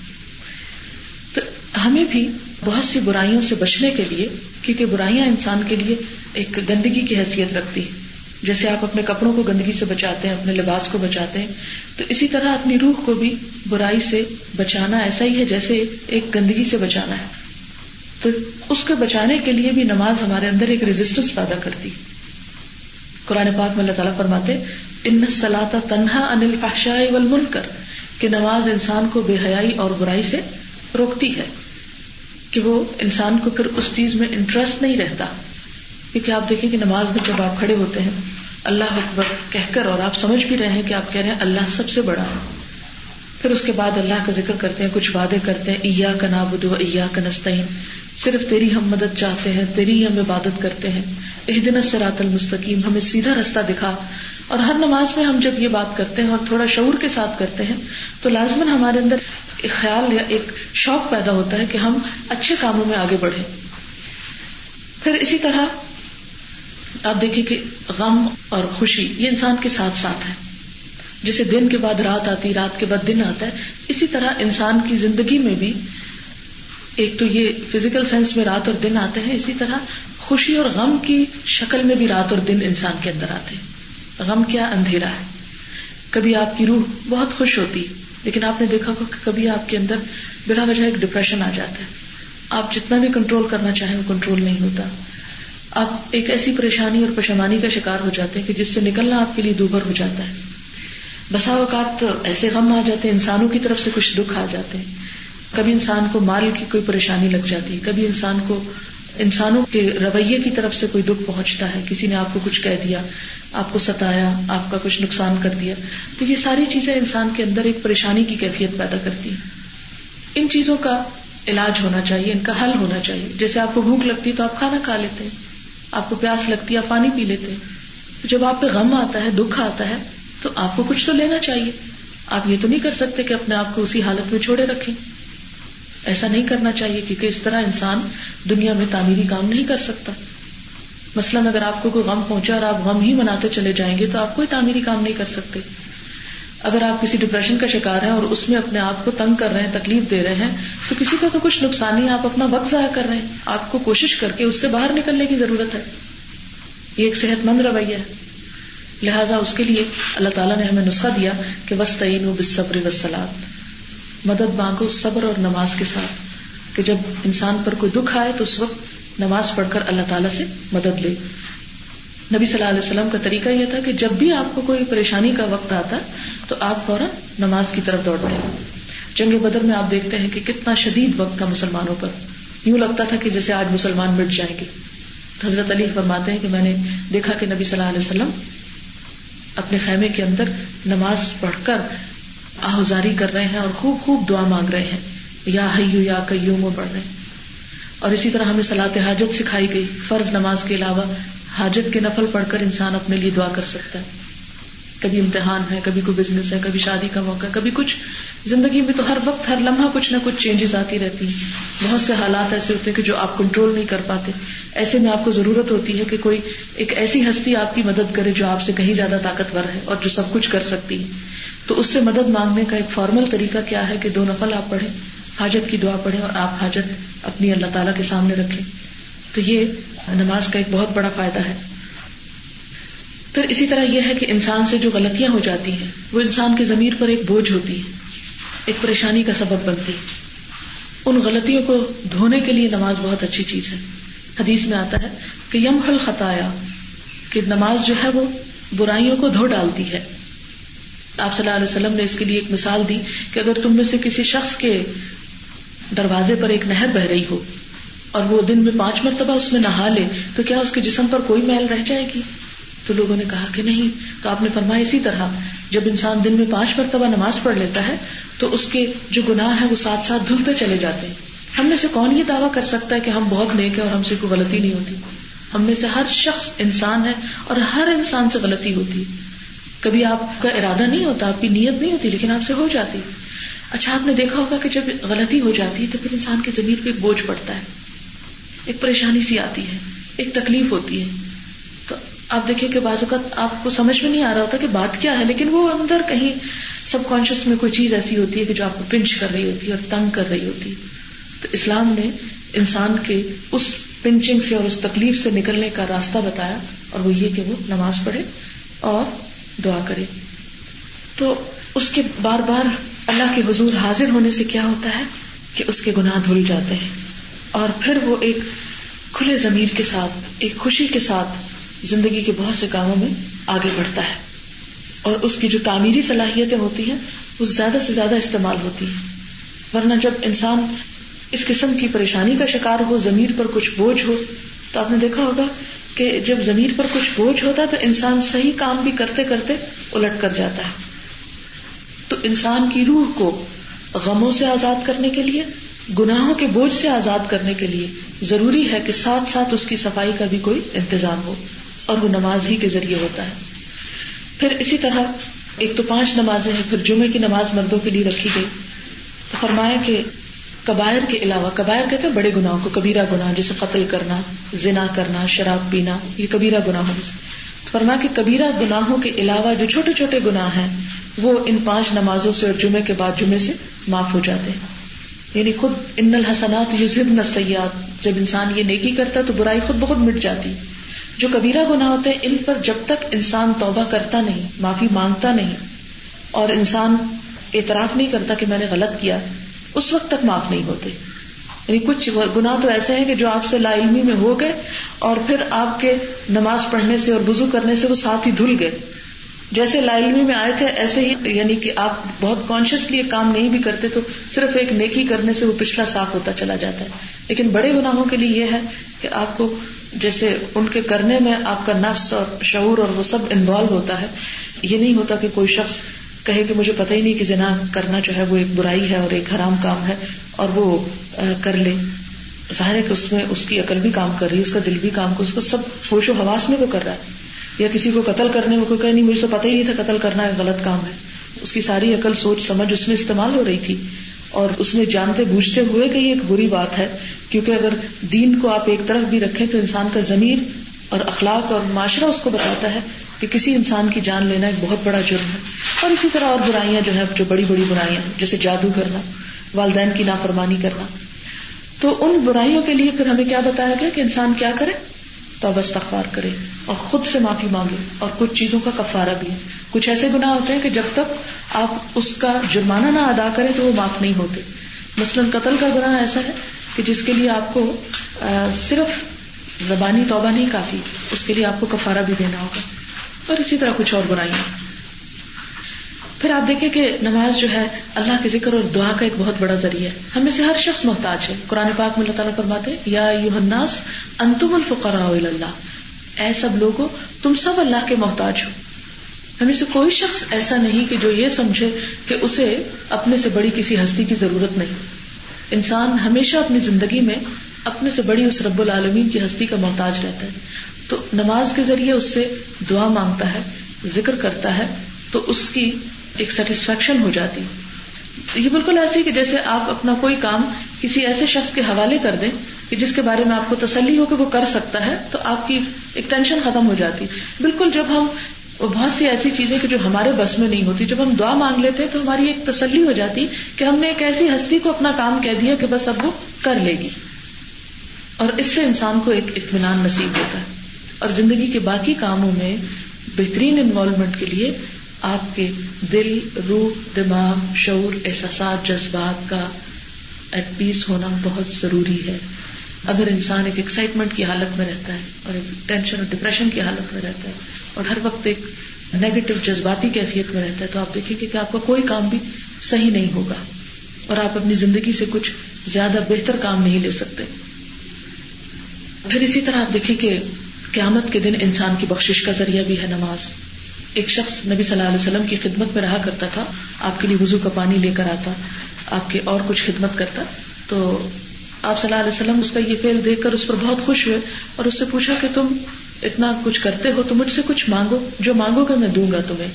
تو ہمیں بھی بہت سی برائیوں سے بچنے کے لیے، کیونکہ برائیاں انسان کے لیے ایک گندگی کی حیثیت رکھتی ہیں۔ جیسے آپ اپنے کپڑوں کو گندگی سے بچاتے ہیں، اپنے لباس کو بچاتے ہیں، تو اسی طرح اپنی روح کو بھی برائی سے بچانا ایسا ہی ہے جیسے ایک گندگی سے بچانا ہے۔ تو اس کو بچانے کے لیے بھی نماز ہمارے اندر ایک ریزسٹنس پیدا کرتی۔ قرآن پاک میں اللہ تعالیٰ فرماتے، ان سلاتا تنہا انل فاشا ول کر کہ نماز انسان کو بے حیائی اور برائی سے روکتی ہے، کہ وہ انسان کو پھر اس چیز میں انٹرسٹ نہیں رہتا۔ کیونکہ آپ دیکھیں کہ نماز میں جب آپ کھڑے ہوتے ہیں، اللہ اکبر کہہ کر اور آپ سمجھ بھی رہے ہیں کہ آپ کہہ رہے ہیں اللہ سب سے بڑا ہے۔ پھر اس کے بعد اللہ کا ذکر کرتے ہیں، کچھ وعدے کرتے ہیں ایا کا نابود ایا کا نستعین صرف تیری ہم مدد چاہتے ہیں، تیری ہی ہم عبادت کرتے ہیں۔ ایک دن سرات المستقیم، ہمیں سیدھا رستہ دکھا۔ اور ہر نماز میں ہم جب یہ بات کرتے ہیں اور تھوڑا شعور کے ساتھ کرتے ہیں، تو لازمن ہمارے اندر ایک خیال یا ایک شوق پیدا ہوتا ہے کہ ہم اچھے کاموں میں آگے بڑھیں۔ پھر اسی طرح آپ دیکھیں کہ غم اور خوشی یہ انسان کے ساتھ ساتھ ہے۔ جیسے دن کے بعد رات آتی، رات کے بعد دن آتا ہے، اسی طرح انسان کی زندگی میں بھی ایک تو یہ فزیکل سینس میں رات اور دن آتے ہیں، اسی طرح خوشی اور غم کی شکل میں بھی رات اور دن انسان کے اندر آتے ہیں۔ غم کیا اندھیرا ہے۔ کبھی آپ کی روح بہت خوش ہوتی، لیکن آپ نے دیکھا کہ کبھی آپ کے اندر بلا وجہ ایک ڈپریشن آ جاتا ہے۔ آپ جتنا بھی کنٹرول کرنا چاہیں وہ کنٹرول نہیں ہوتا۔ آپ ایک ایسی پریشانی اور پشمانی کا شکار ہو جاتے ہیں کہ جس سے نکلنا آپ کے لیے دوبھر ہو جاتا ہے۔ بسا اوقات ایسے غم آ جاتے ہیں، انسانوں کی طرف سے کچھ دکھ آ جاتے ہیں۔ کبھی انسان کو مال کی کوئی پریشانی لگ جاتی ہے، کبھی انسان کو انسانوں کے رویے کی طرف سے کوئی دکھ پہنچتا ہے۔ کسی نے آپ کو کچھ کہہ دیا، آپ کو ستایا، آپ کا کچھ نقصان کر دیا۔ تو یہ ساری چیزیں انسان کے اندر ایک پریشانی کی کیفیت پیدا کرتی ہیں۔ ان چیزوں کا علاج ہونا چاہیے، ان کا حل ہونا چاہیے۔ جیسے آپ کو بھوک لگتی ہے تو آپ کھانا کھا لیتے ہیں۔ آپ کو پیاس لگتی ہے، آپ پانی پی لیتے ہیں۔ جب آپ پہ غم آتا ہے، دکھ آتا ہے، تو آپ کو کچھ تو لینا چاہیے۔ آپ یہ تو نہیں کر سکتے کہ اپنے آپ کو اسی حالت میں چھوڑے رکھیں۔ ایسا نہیں کرنا چاہیے کیونکہ اس طرح انسان دنیا میں تعمیری کام نہیں کر سکتا۔ مثلاً اگر آپ کو کوئی غم پہنچا اور آپ غم ہی مناتے چلے جائیں گے، تو آپ کوئی تعمیری کام نہیں کر سکتے۔ اگر آپ کسی ڈپریشن کا شکار ہیں اور اس میں اپنے آپ کو تنگ کر رہے ہیں، تکلیف دے رہے ہیں، تو کسی کا تو کچھ نقصان نہیں آپ اپنا وقت ضائع کر رہے ہیں۔ آپ کو کوشش کر کے اس سے باہر نکلنے کی ضرورت ہے۔ یہ ایک صحت مند رویہ ہے۔ لہٰذا اس کے لیے اللہ تعالیٰ نے ہمیں نسخہ دیا کہ وسطین و بصبر وسلات مدد مانگو صبر اور نماز کے ساتھ۔ کہ جب انسان پر کوئی دکھ آئے تو اس وقت نماز پڑھ کر اللہ تعالیٰ سے مدد لے۔ نبی صلی اللہ علیہ وسلم کا طریقہ یہ تھا کہ جب بھی آپ کو کوئی پریشانی کا وقت آتا تو آپ فوراً نماز کی طرف دوڑتے ہیں۔ جنگ بدر میں آپ دیکھتے ہیں کہ کتنا شدید وقت تھا مسلمانوں پر۔ یوں لگتا تھا کہ جیسے آج مسلمان مٹ جائیں گے۔ حضرت علی فرماتے ہیں کہ میں نے دیکھا کہ نبی صلی اللہ علیہ وسلم اپنے خیمے کے اندر نماز پڑھ کر آہذاری کر رہے ہیں اور خوب خوب دعا مانگ رہے ہیں۔ یا حیو یا کیوم پڑھ رہے ہیں۔ اور اسی طرح ہمیں سلاط حاجت سکھائی گئی۔ فرض نماز کے علاوہ حاجت کے نفل پڑھ کر انسان اپنے لیے دعا کر سکتا ہے۔ کبھی امتحان ہے، کبھی کوئی بزنس ہے، کبھی شادی کا موقع، کبھی کچھ۔ زندگی میں تو ہر وقت، ہر لمحہ کچھ نہ کچھ چینجز آتی رہتی ہیں۔ بہت سے حالات ایسے ہوتے ہیں کہ جو آپ کنٹرول نہیں کر پاتے۔ ایسے میں آپ کو ضرورت ہوتی ہے کہ کوئی ایک ایسی ہستی آپ کی مدد کرے جو آپ سے کہیں زیادہ طاقتور ہے اور جو سب کچھ کر سکتی ہے۔ تو اس سے مدد مانگنے کا ایک فارمل طریقہ کیا ہے کہ دو نفل آپ پڑھیں، حاجت کی دعا پڑھیں اور آپ حاجت اپنی اللہ تعالیٰ کے سامنے رکھیں۔ تو یہ نماز کا ایک بہت بڑا فائدہ ہے۔ پھر اسی طرح یہ ہے کہ انسان سے جو غلطیاں ہو جاتی ہیں، وہ انسان کے ضمیر پر ایک بوجھ ہوتی ہے ایک پریشانی کا سبب بنتی ان غلطیوں کو دھونے کے لیے نماز بہت اچھی چیز ہے۔ حدیث میں آتا ہے کہ یم حل خطایا کہ نماز جو ہے وہ برائیوں کو دھو ڈالتی ہے۔ آپ صلی اللہ علیہ وسلم نے اس کے لیے ایک مثال دی کہ اگر تم میں سے کسی شخص کے دروازے پر ایک نہر بہ رہی ہو اور وہ دن میں پانچ مرتبہ اس میں نہا لے، تو کیا اس کے جسم پر کوئی میل رہ جائے گی؟ تو لوگوں نے کہا کہ نہیں، تو آپ نے فرمایا اسی طرح، جب انسان دن میں پانچ مرتبہ نماز پڑھ لیتا ہے، تو اس کے جو گناہ ہے وہ ساتھ ساتھ دھلتے چلے جاتے ہیں۔ ہم میں سے کون یہ دعویٰ کر سکتا ہے کہ ہم بہت نیک ہیں اور ہم سے کوئی غلطی نہیں ہوتی؟ ہم میں سے ہر شخص انسان ہے اور ہر انسان سے غلطی ہوتی۔ ہے کبھی آپ کا ارادہ نہیں ہوتا، آپ کی نیت نہیں ہوتی، لیکن آپ سے ہو جاتی۔ اچھا آپ نے دیکھا ہوگا کہ جب غلطی ہو جاتی ہے، تو پھر انسان کی زمین پہ ایک بوجھ پڑتا ہے۔ ایک پریشانی سی آتی ہے، ایک تکلیف ہوتی ہے۔ تو آپ دیکھیں کہ بعض اوقات آپ کو سمجھ میں نہیں آ رہا ہوتا کہ بات کیا ہے، لیکن وہ اندر کہیں سب کانشیس میں کوئی چیز ایسی ہوتی ہے کہ جو آپ کو پنچ کر رہی ہوتی ہے اور تنگ کر رہی ہوتی ہے۔ تو اسلام نے انسان کے اس پنچنگ سے اور اس تکلیف سے نکلنے کا راستہ بتایا اور وہ یہ کہ وہ نماز پڑھے اور دعا کرے۔ تو اس کے بار بار اللہ کے حضور حاضر ہونے سے کیا ہوتا ہے کہ اس کے گناہ دھل جاتے ہیں۔ اور پھر وہ ایک کھلے ضمیر کے ساتھ، ایک خوشی کے ساتھ زندگی کے بہت سے کاموں میں آگے بڑھتا ہے۔ اور اس کی جو تعمیری صلاحیتیں ہوتی ہیں، وہ زیادہ سے زیادہ استعمال ہوتی ہے ورنہ جب انسان اس قسم کی پریشانی کا شکار ہو زمین پر کچھ بوجھ ہو، تو آپ نے دیکھا ہوگا کہ جب زمین پر کچھ بوجھ ہوتا ہے، تو انسان صحیح کام بھی کرتے کرتے الٹ کر جاتا ہے۔ تو انسان کی روح کو غموں سے آزاد کرنے کے لیے گناہوں کے بوجھ سے آزاد کرنے کے لیے ضروری ہے کہ ساتھ ساتھ اس کی صفائی کا بھی کوئی انتظام ہو اور وہ نماز ہی کے ذریعے ہوتا ہے۔ پھر اسی طرح ایک تو پانچ نمازیں ہیں، پھر جمعے کی نماز مردوں کے لیے رکھی گئی۔ تو فرمایا کہ کبائر کے علاوہ، کبائر کہتے ہیں بڑے گناہوں کو، کبیرہ گناہ، جیسے قتل کرنا، زنا کرنا، شراب پینا، یہ کبیرہ گناہوں میں فرما کہ کبیرہ گناہوں کے علاوہ جو چھوٹے چھوٹے گناہ ہیں، وہ ان پانچ نمازوں سے اور جمعے کے بعد جمعے سے معاف ہو جاتے ہیں۔ یعنی خود ان الحسنات یوزب سیاد جب انسان یہ نیکی کرتا تو برائی خود بہت مٹ جاتی۔ جو کبیرہ گناہ ہوتے ہیں، ان پر جب تک انسان توبہ کرتا نہیں، معافی مانگتا نہیں، اور انسان اعتراف نہیں کرتا کہ میں نے غلط کیا، اس وقت تک معاف نہیں ہوتے۔ یعنی کچھ گنا تو ایسے ہیں کہ جو آپ سے لا علمی میں ہو گئے اور پھر آپ کے نماز پڑھنے سے اور وزو کرنے سے وہ ساتھ ہی دھل گئے۔ جیسے لا علمی میں آئے تھے، ایسے ہی یعنی کہ آپ بہت کانشیسلی کام نہیں بھی کرتے تو صرف ایک نیکی کرنے سے وہ پچھلا صاف ہوتا چلا جاتا ہے۔ لیکن بڑے گناہوں کے لیے یہ ہے کہ آپ کو جیسے ان کے کرنے میں آپ کا نفس اور شعور اور وہ سب انوالو ہوتا ہے۔ یہ نہیں ہوتا کہ کوئی شخص کہے کہ مجھے پتہ ہی نہیں کہ زنا کرنا جو ہے وہ ایک برائی ہے اور ایک حرام کام ہے اور وہ کر لے۔ ظاہر ہے کہ اس میں اس کی عقل بھی کام کر رہی ہے، اس کا دل بھی کام کر اس کو سب ہوش و حواس میں وہ کر رہا ہے۔ یا کسی کو قتل کرنے میں کوئی کہ نہیں مجھے تو پتہ ہی نہیں تھا قتل کرنا ایک غلط کام ہے۔ اس کی ساری عقل، سوچ، سمجھ اس میں استعمال ہو رہی تھی۔ اور اس میں جانتے بوجھتے ہوئے کہ یہ ایک بری بات ہے۔ کیونکہ اگر دین کو آپ ایک طرف بھی رکھیں تو انسان کا ضمیر اور اخلاق اور معاشرہ اس کو بتاتا ہے کہ کسی انسان کی جان لینا ایک بہت بڑا جرم ہے۔ اور اسی طرح اور برائیاں جو ہے جو بڑی بڑی برائیاں، جیسے جادو کرنا، والدین کی نافرمانی کرنا۔ تو ان برائیوں کے لیے پھر ہمیں کیا بتایا گیا کہ انسان کیا کرے؟ توبہ استغفار کرے اور خود سے معافی مانگے اور کچھ چیزوں کا کفارہ بھی۔ کچھ ایسے گنا ہوتے ہیں کہ جب تک آپ اس کا جرمانہ نہ ادا کریں تو وہ معاف نہیں ہوتے۔ مثلاً قتل کا گناہ ایسا ہے کہ جس کے لیے آپ کو صرف زبانی توبہ نہیں، کافی۔ اس کے لیے آپ کو کفارہ بھی دینا ہوگا۔ اور اسی طرح کچھ اور برائیاں پھر آپ دیکھیں کہ نماز جو ہے اللہ کے ذکر اور دعا کا ایک بہت بڑا ذریعہ ہے۔ ہمیں سے ہر شخص محتاج ہے۔ قرآن پاک میں اللہ تعالیٰ فرماتے یا الناس انتم الفقراء اللہ۔ اے سب لوگوں تم سب اللہ کے محتاج ہو۔ ہمیں سے کوئی شخص ایسا نہیں کہ جو یہ سمجھے کہ اسے اپنے سے بڑی کسی ہستی کی ضرورت نہیں۔ انسان ہمیشہ اپنی زندگی میں اپنے سے بڑی اس رب العالمین کی ہستی کا محتاج رہتا ہے۔ تو نماز کے ذریعے اس سے دعا مانگتا ہے، ذکر کرتا ہے، تو اس کی ایک سیٹسفیکشن ہو جاتی۔ یہ بالکل ایسی کہ جیسے آپ اپنا کوئی کام کسی ایسے شخص کے حوالے کر دیں کہ جس کے بارے میں آپ کو تسلی ہو کہ وہ کر سکتا ہے، تو آپ کی ایک ٹینشن ختم ہو جاتی۔ بالکل جب ہم بہت سی ایسی چیزیں کہ جو ہمارے بس میں نہیں ہوتی، جب ہم دعا مانگ لیتے تو ہماری ایک تسلی ہو جاتی کہ ہم نے ایک ایسی ہستی کو اپنا کام کہہ دیا کہ بس اب وہ کر لے گی۔ اور اس سے انسان کو ایک اطمینان نصیب ہوتا ہے۔ اور زندگی کے باقی کاموں میں بہترین انوالومنٹ کے لیے آپ کے دل، روح، دماغ، شعور، احساسات، جذبات کا ایٹ پیس ہونا بہت ضروری ہے۔ اگر انسان ایک ایکسائٹمنٹ کی حالت میں رہتا ہے اور ایک ٹینشن اور ڈپریشن کی حالت میں رہتا ہے اور ہر وقت ایک نیگیٹو جذباتی کیفیت میں رہتا ہے، تو آپ دیکھیں گے کہ آپ کا کوئی کام بھی صحیح نہیں ہوگا اور آپ اپنی زندگی سے کچھ زیادہ بہتر کام نہیں لے سکتے۔ پھر اسی طرح آپ دیکھیں کہ قیامت کے دن انسان کی بخش کا ذریعہ بھی ہے نماز۔ ایک شخص نبی صلی اللہ علیہ وسلم کی خدمت میں رہا کرتا تھا، آپ کے لیے وزو کا پانی لے کر آتا، آپ کے اور کچھ خدمت کرتا۔ تو آپ صلی اللہ علیہ وسلم اس کا یہ فیل دیکھ کر اس پر بہت خوش ہوئے اور اس سے پوچھا کہ تم اتنا کچھ کرتے ہو تو مجھ سے کچھ مانگو، جو مانگو گا میں دوں گا تمہیں۔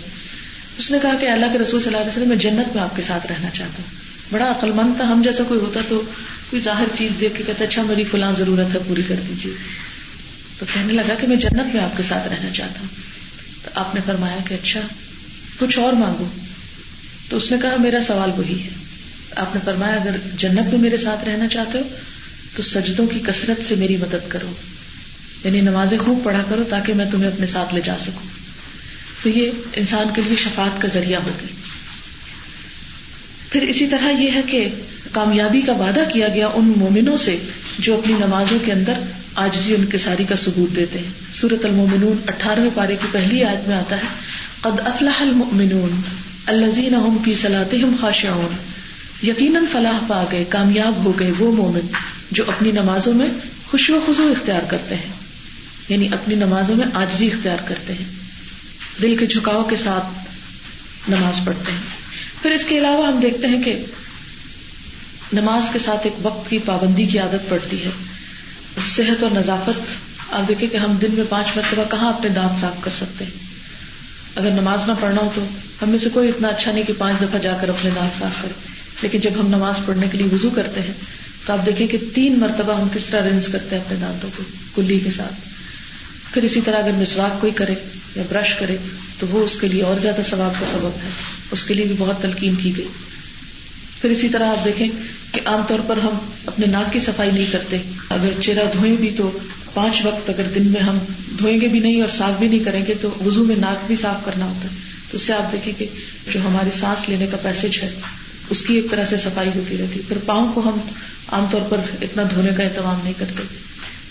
اس نے کہا کہ اللہ کے رسول صلی اللہ علیہ وسلم، میں جنت میں آپ کے ساتھ رہنا چاہتا ہوں۔ بڑا عقل مند تھا، ہم جیسا کوئی ہوتا تو کوئی ظاہر چیز دیکھ کے کہتا اچھا میری فلاں ضرورت ہے، پوری کر دیجیے۔ تو کہنے لگا کہ میں جنت میں آپ کے ساتھ رہنا چاہتا ہوں۔ آپ نے فرمایا کہ اچھا کچھ اور مانگو۔ تو اس نے کہا، میرا سوال وہی ہے۔ آپ نے فرمایا، اگر جنت میں میرے ساتھ رہنا چاہتے ہو، تو سجدوں کی کثرت سے میری مدد کرو۔ یعنی نمازیں خوب پڑھا کرو تاکہ میں تمہیں اپنے ساتھ لے جا سکوں۔ تو یہ انسان کے لیے شفات کا ذریعہ ہوگی پھر اسی طرح یہ ہے کہ کامیابی کا وعدہ کیا گیا ان مومنوں سے جو اپنی نمازوں کے اندر آجزی جی ان کے ساری کا ثبوت دیتے ہیں۔ سورت المومنون اٹھارہویں پارے کی پہلی آیت میں آتا ہے، قد افلاح المؤمنون الزین فی صلاحم خاشعون۔ یقیناً فلاح پا گئے، کامیاب ہو گئے وہ مومن جو اپنی نمازوں میں خوشی و خزو اختیار کرتے ہیں۔ یعنی اپنی نمازوں میں آجزی اختیار کرتے ہیں۔ دل کے جھکاؤ کے ساتھ نماز پڑھتے ہیں۔ پھر اس کے علاوہ ہم دیکھتے ہیں کہ نماز کے ساتھ ایک وقت کی پابندی کی عادت پڑتی ہے۔ صحت اور نظافت، آپ دیکھیں کہ ہم دن میں پانچ مرتبہ کہاں اپنے دانت صاف کر سکتے ہیں؟ اگر نماز نہ پڑھنا ہو تو ہم میں سے کوئی اتنا اچھا نہیں کہ پانچ دفعہ جا کر اپنے دانت صاف کریں لیکن جب ہم نماز پڑھنے کے لیے وضو کرتے ہیں، تو آپ دیکھیں کہ تین مرتبہ ہم کس طرح رنس کرتے ہیں اپنے دانتوں کو، کلی کے ساتھ۔ پھر اسی طرح اگر مسواک کوئی کرے یا برش کرے، تو وہ اس کے لیے اور زیادہ ثواب کا سبب ہے۔ اس کے لیے بھی بہت تلقین کی گئی۔ پھر اسی طرح آپ دیکھیں کہ عام طور پر ہم اپنے ناک کی صفائی نہیں کرتے۔ اگر چہرہ دھوئیں بھی تو پانچ وقت اگر دن میں ہم دھوئیں گے بھی نہیں اور صاف بھی نہیں کریں گے تو وزو میں ناک بھی صاف کرنا ہوتا ہے۔ تو اس سے آپ دیکھیں کہ جو ہماری سانس لینے کا پیسج ہے، اس کی ایک طرح سے صفائی ہوتی رہتی۔ پھر پاؤں کو ہم عام طور پر اتنا دھونے کا اہتمام نہیں کرتے۔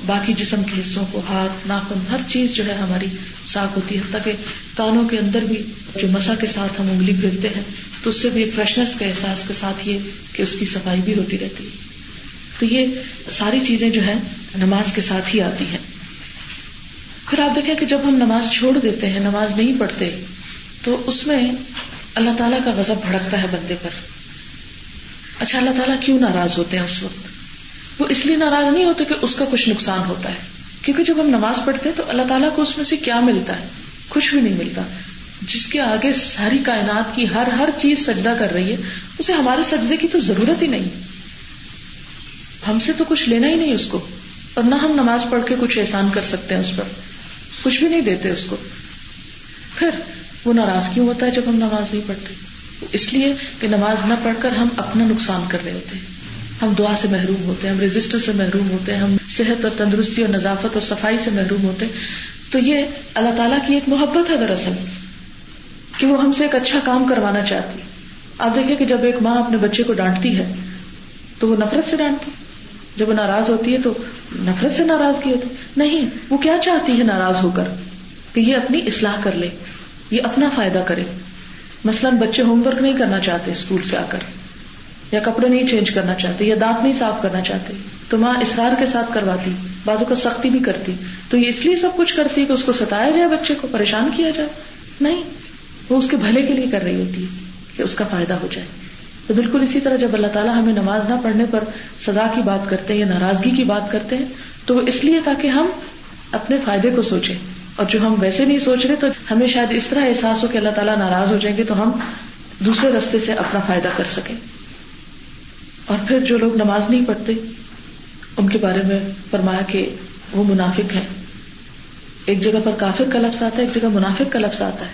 باقی جسم کے حصوں کو، ہاتھ، ناخن، ہر چیز جو ہے ہماری صاف ہوتی ہے۔ تاکہ کانوں کے اندر بھی جو مسا کے ساتھ ہم انگلی پھیرتے ہیں، تو اس سے بھی ایک فریشنس کے احساس کے ساتھ یہ کہ اس کی صفائی بھی ہوتی رہتی ہے۔ تو یہ ساری چیزیں جو ہے نماز کے ساتھ ہی آتی ہیں۔ پھر آپ دیکھیں کہ جب ہم نماز چھوڑ دیتے ہیں، نماز نہیں پڑھتے، تو اس میں اللہ تعالیٰ کا غضب بھڑکتا ہے بندے پر۔ اچھا اللہ تعالیٰ کیوں ناراض ہوتے ہیں اس وقت؟ وہ اس لیے ناراض نہیں ہوتے کہ اس کا کچھ نقصان ہوتا ہے۔ کیونکہ جب ہم نماز پڑھتے ہیں تو اللہ تعالیٰ کو اس میں سے کیا ملتا ہے؟ کچھ بھی نہیں ملتا۔ جس کے آگے ساری کائنات کی ہر ہر چیز سجدہ کر رہی ہے، اسے ہمارے سجدے کی تو ضرورت ہی نہیں۔ ہم سے تو کچھ لینا ہی نہیں اس کو۔ اور نہ ہم نماز پڑھ کے کچھ احسان کر سکتے ہیں اس پر۔ کچھ بھی نہیں دیتے اس کو۔ پھر وہ ناراض کیوں ہوتا ہے جب ہم نماز نہیں پڑھتے؟ اس لیے کہ نماز نہ پڑھ کر ہم اپنا نقصان کر رہے ہوتے ہیں۔ ہم دعا سے محروم ہوتے ہیں، ہم رجسٹر سے محروم ہوتے ہیں، ہم صحت اور تندرستی اور نظافت اور صفائی سے محروم ہوتے ہیں۔ تو یہ اللہ تعالیٰ کی ایک محبت ہے دراصل، کہ وہ ہم سے ایک اچھا کام کروانا چاہتی۔ آپ دیکھیں کہ جب ایک ماں اپنے بچے کو ڈانٹتی ہے، تو وہ نفرت سے ڈانٹتی۔ جب وہ ناراض ہوتی ہے، تو نفرت سے ناراض کی ہوتی نہیں، وہ کیا چاہتی ہے ناراض ہو کر؟ کہ یہ اپنی اصلاح کر لے، یہ اپنا فائدہ کرے۔ مثلاً بچے ہوم ورک نہیں کرنا چاہتے اسکول سے آ کر۔ یا کپڑے نہیں چینج کرنا چاہتے یا دانت نہیں صاف کرنا چاہتے تو ماں اسرار کے ساتھ کرواتی، بازو کا سختی بھی کرتی۔ تو یہ اس لیے سب کچھ کرتی کہ اس کو ستایا جائے، بچے کو پریشان کیا جائے۔ نہیں، وہ اس کے بھلے کے لیے کر رہی ہوتی ہے کہ اس کا فائدہ ہو جائے۔ تو بالکل اسی طرح جب اللہ تعالیٰ ہمیں نماز نہ پڑھنے پر سزا کی بات کرتے ہیں یا ناراضگی کی بات کرتے ہیں، تو وہ اس لیے تاکہ ہم اپنے فائدے کو سوچیں۔ اور جو ہم ویسے نہیں سوچ رہے، تو ہمیں شاید اس طرح احساس ہو کہ اللہ تعالیٰ ناراض ہو جائیں گے، تو ہم دوسرے رستے سے اپنا فائدہ کر سکیں۔ اور پھر جو لوگ نماز نہیں پڑھتے، ان کے بارے میں فرمایا کہ وہ منافق ہے ایک جگہ پر کافر کا لفظ آتا ہے، ایک جگہ منافق کا لفظ آتا ہے۔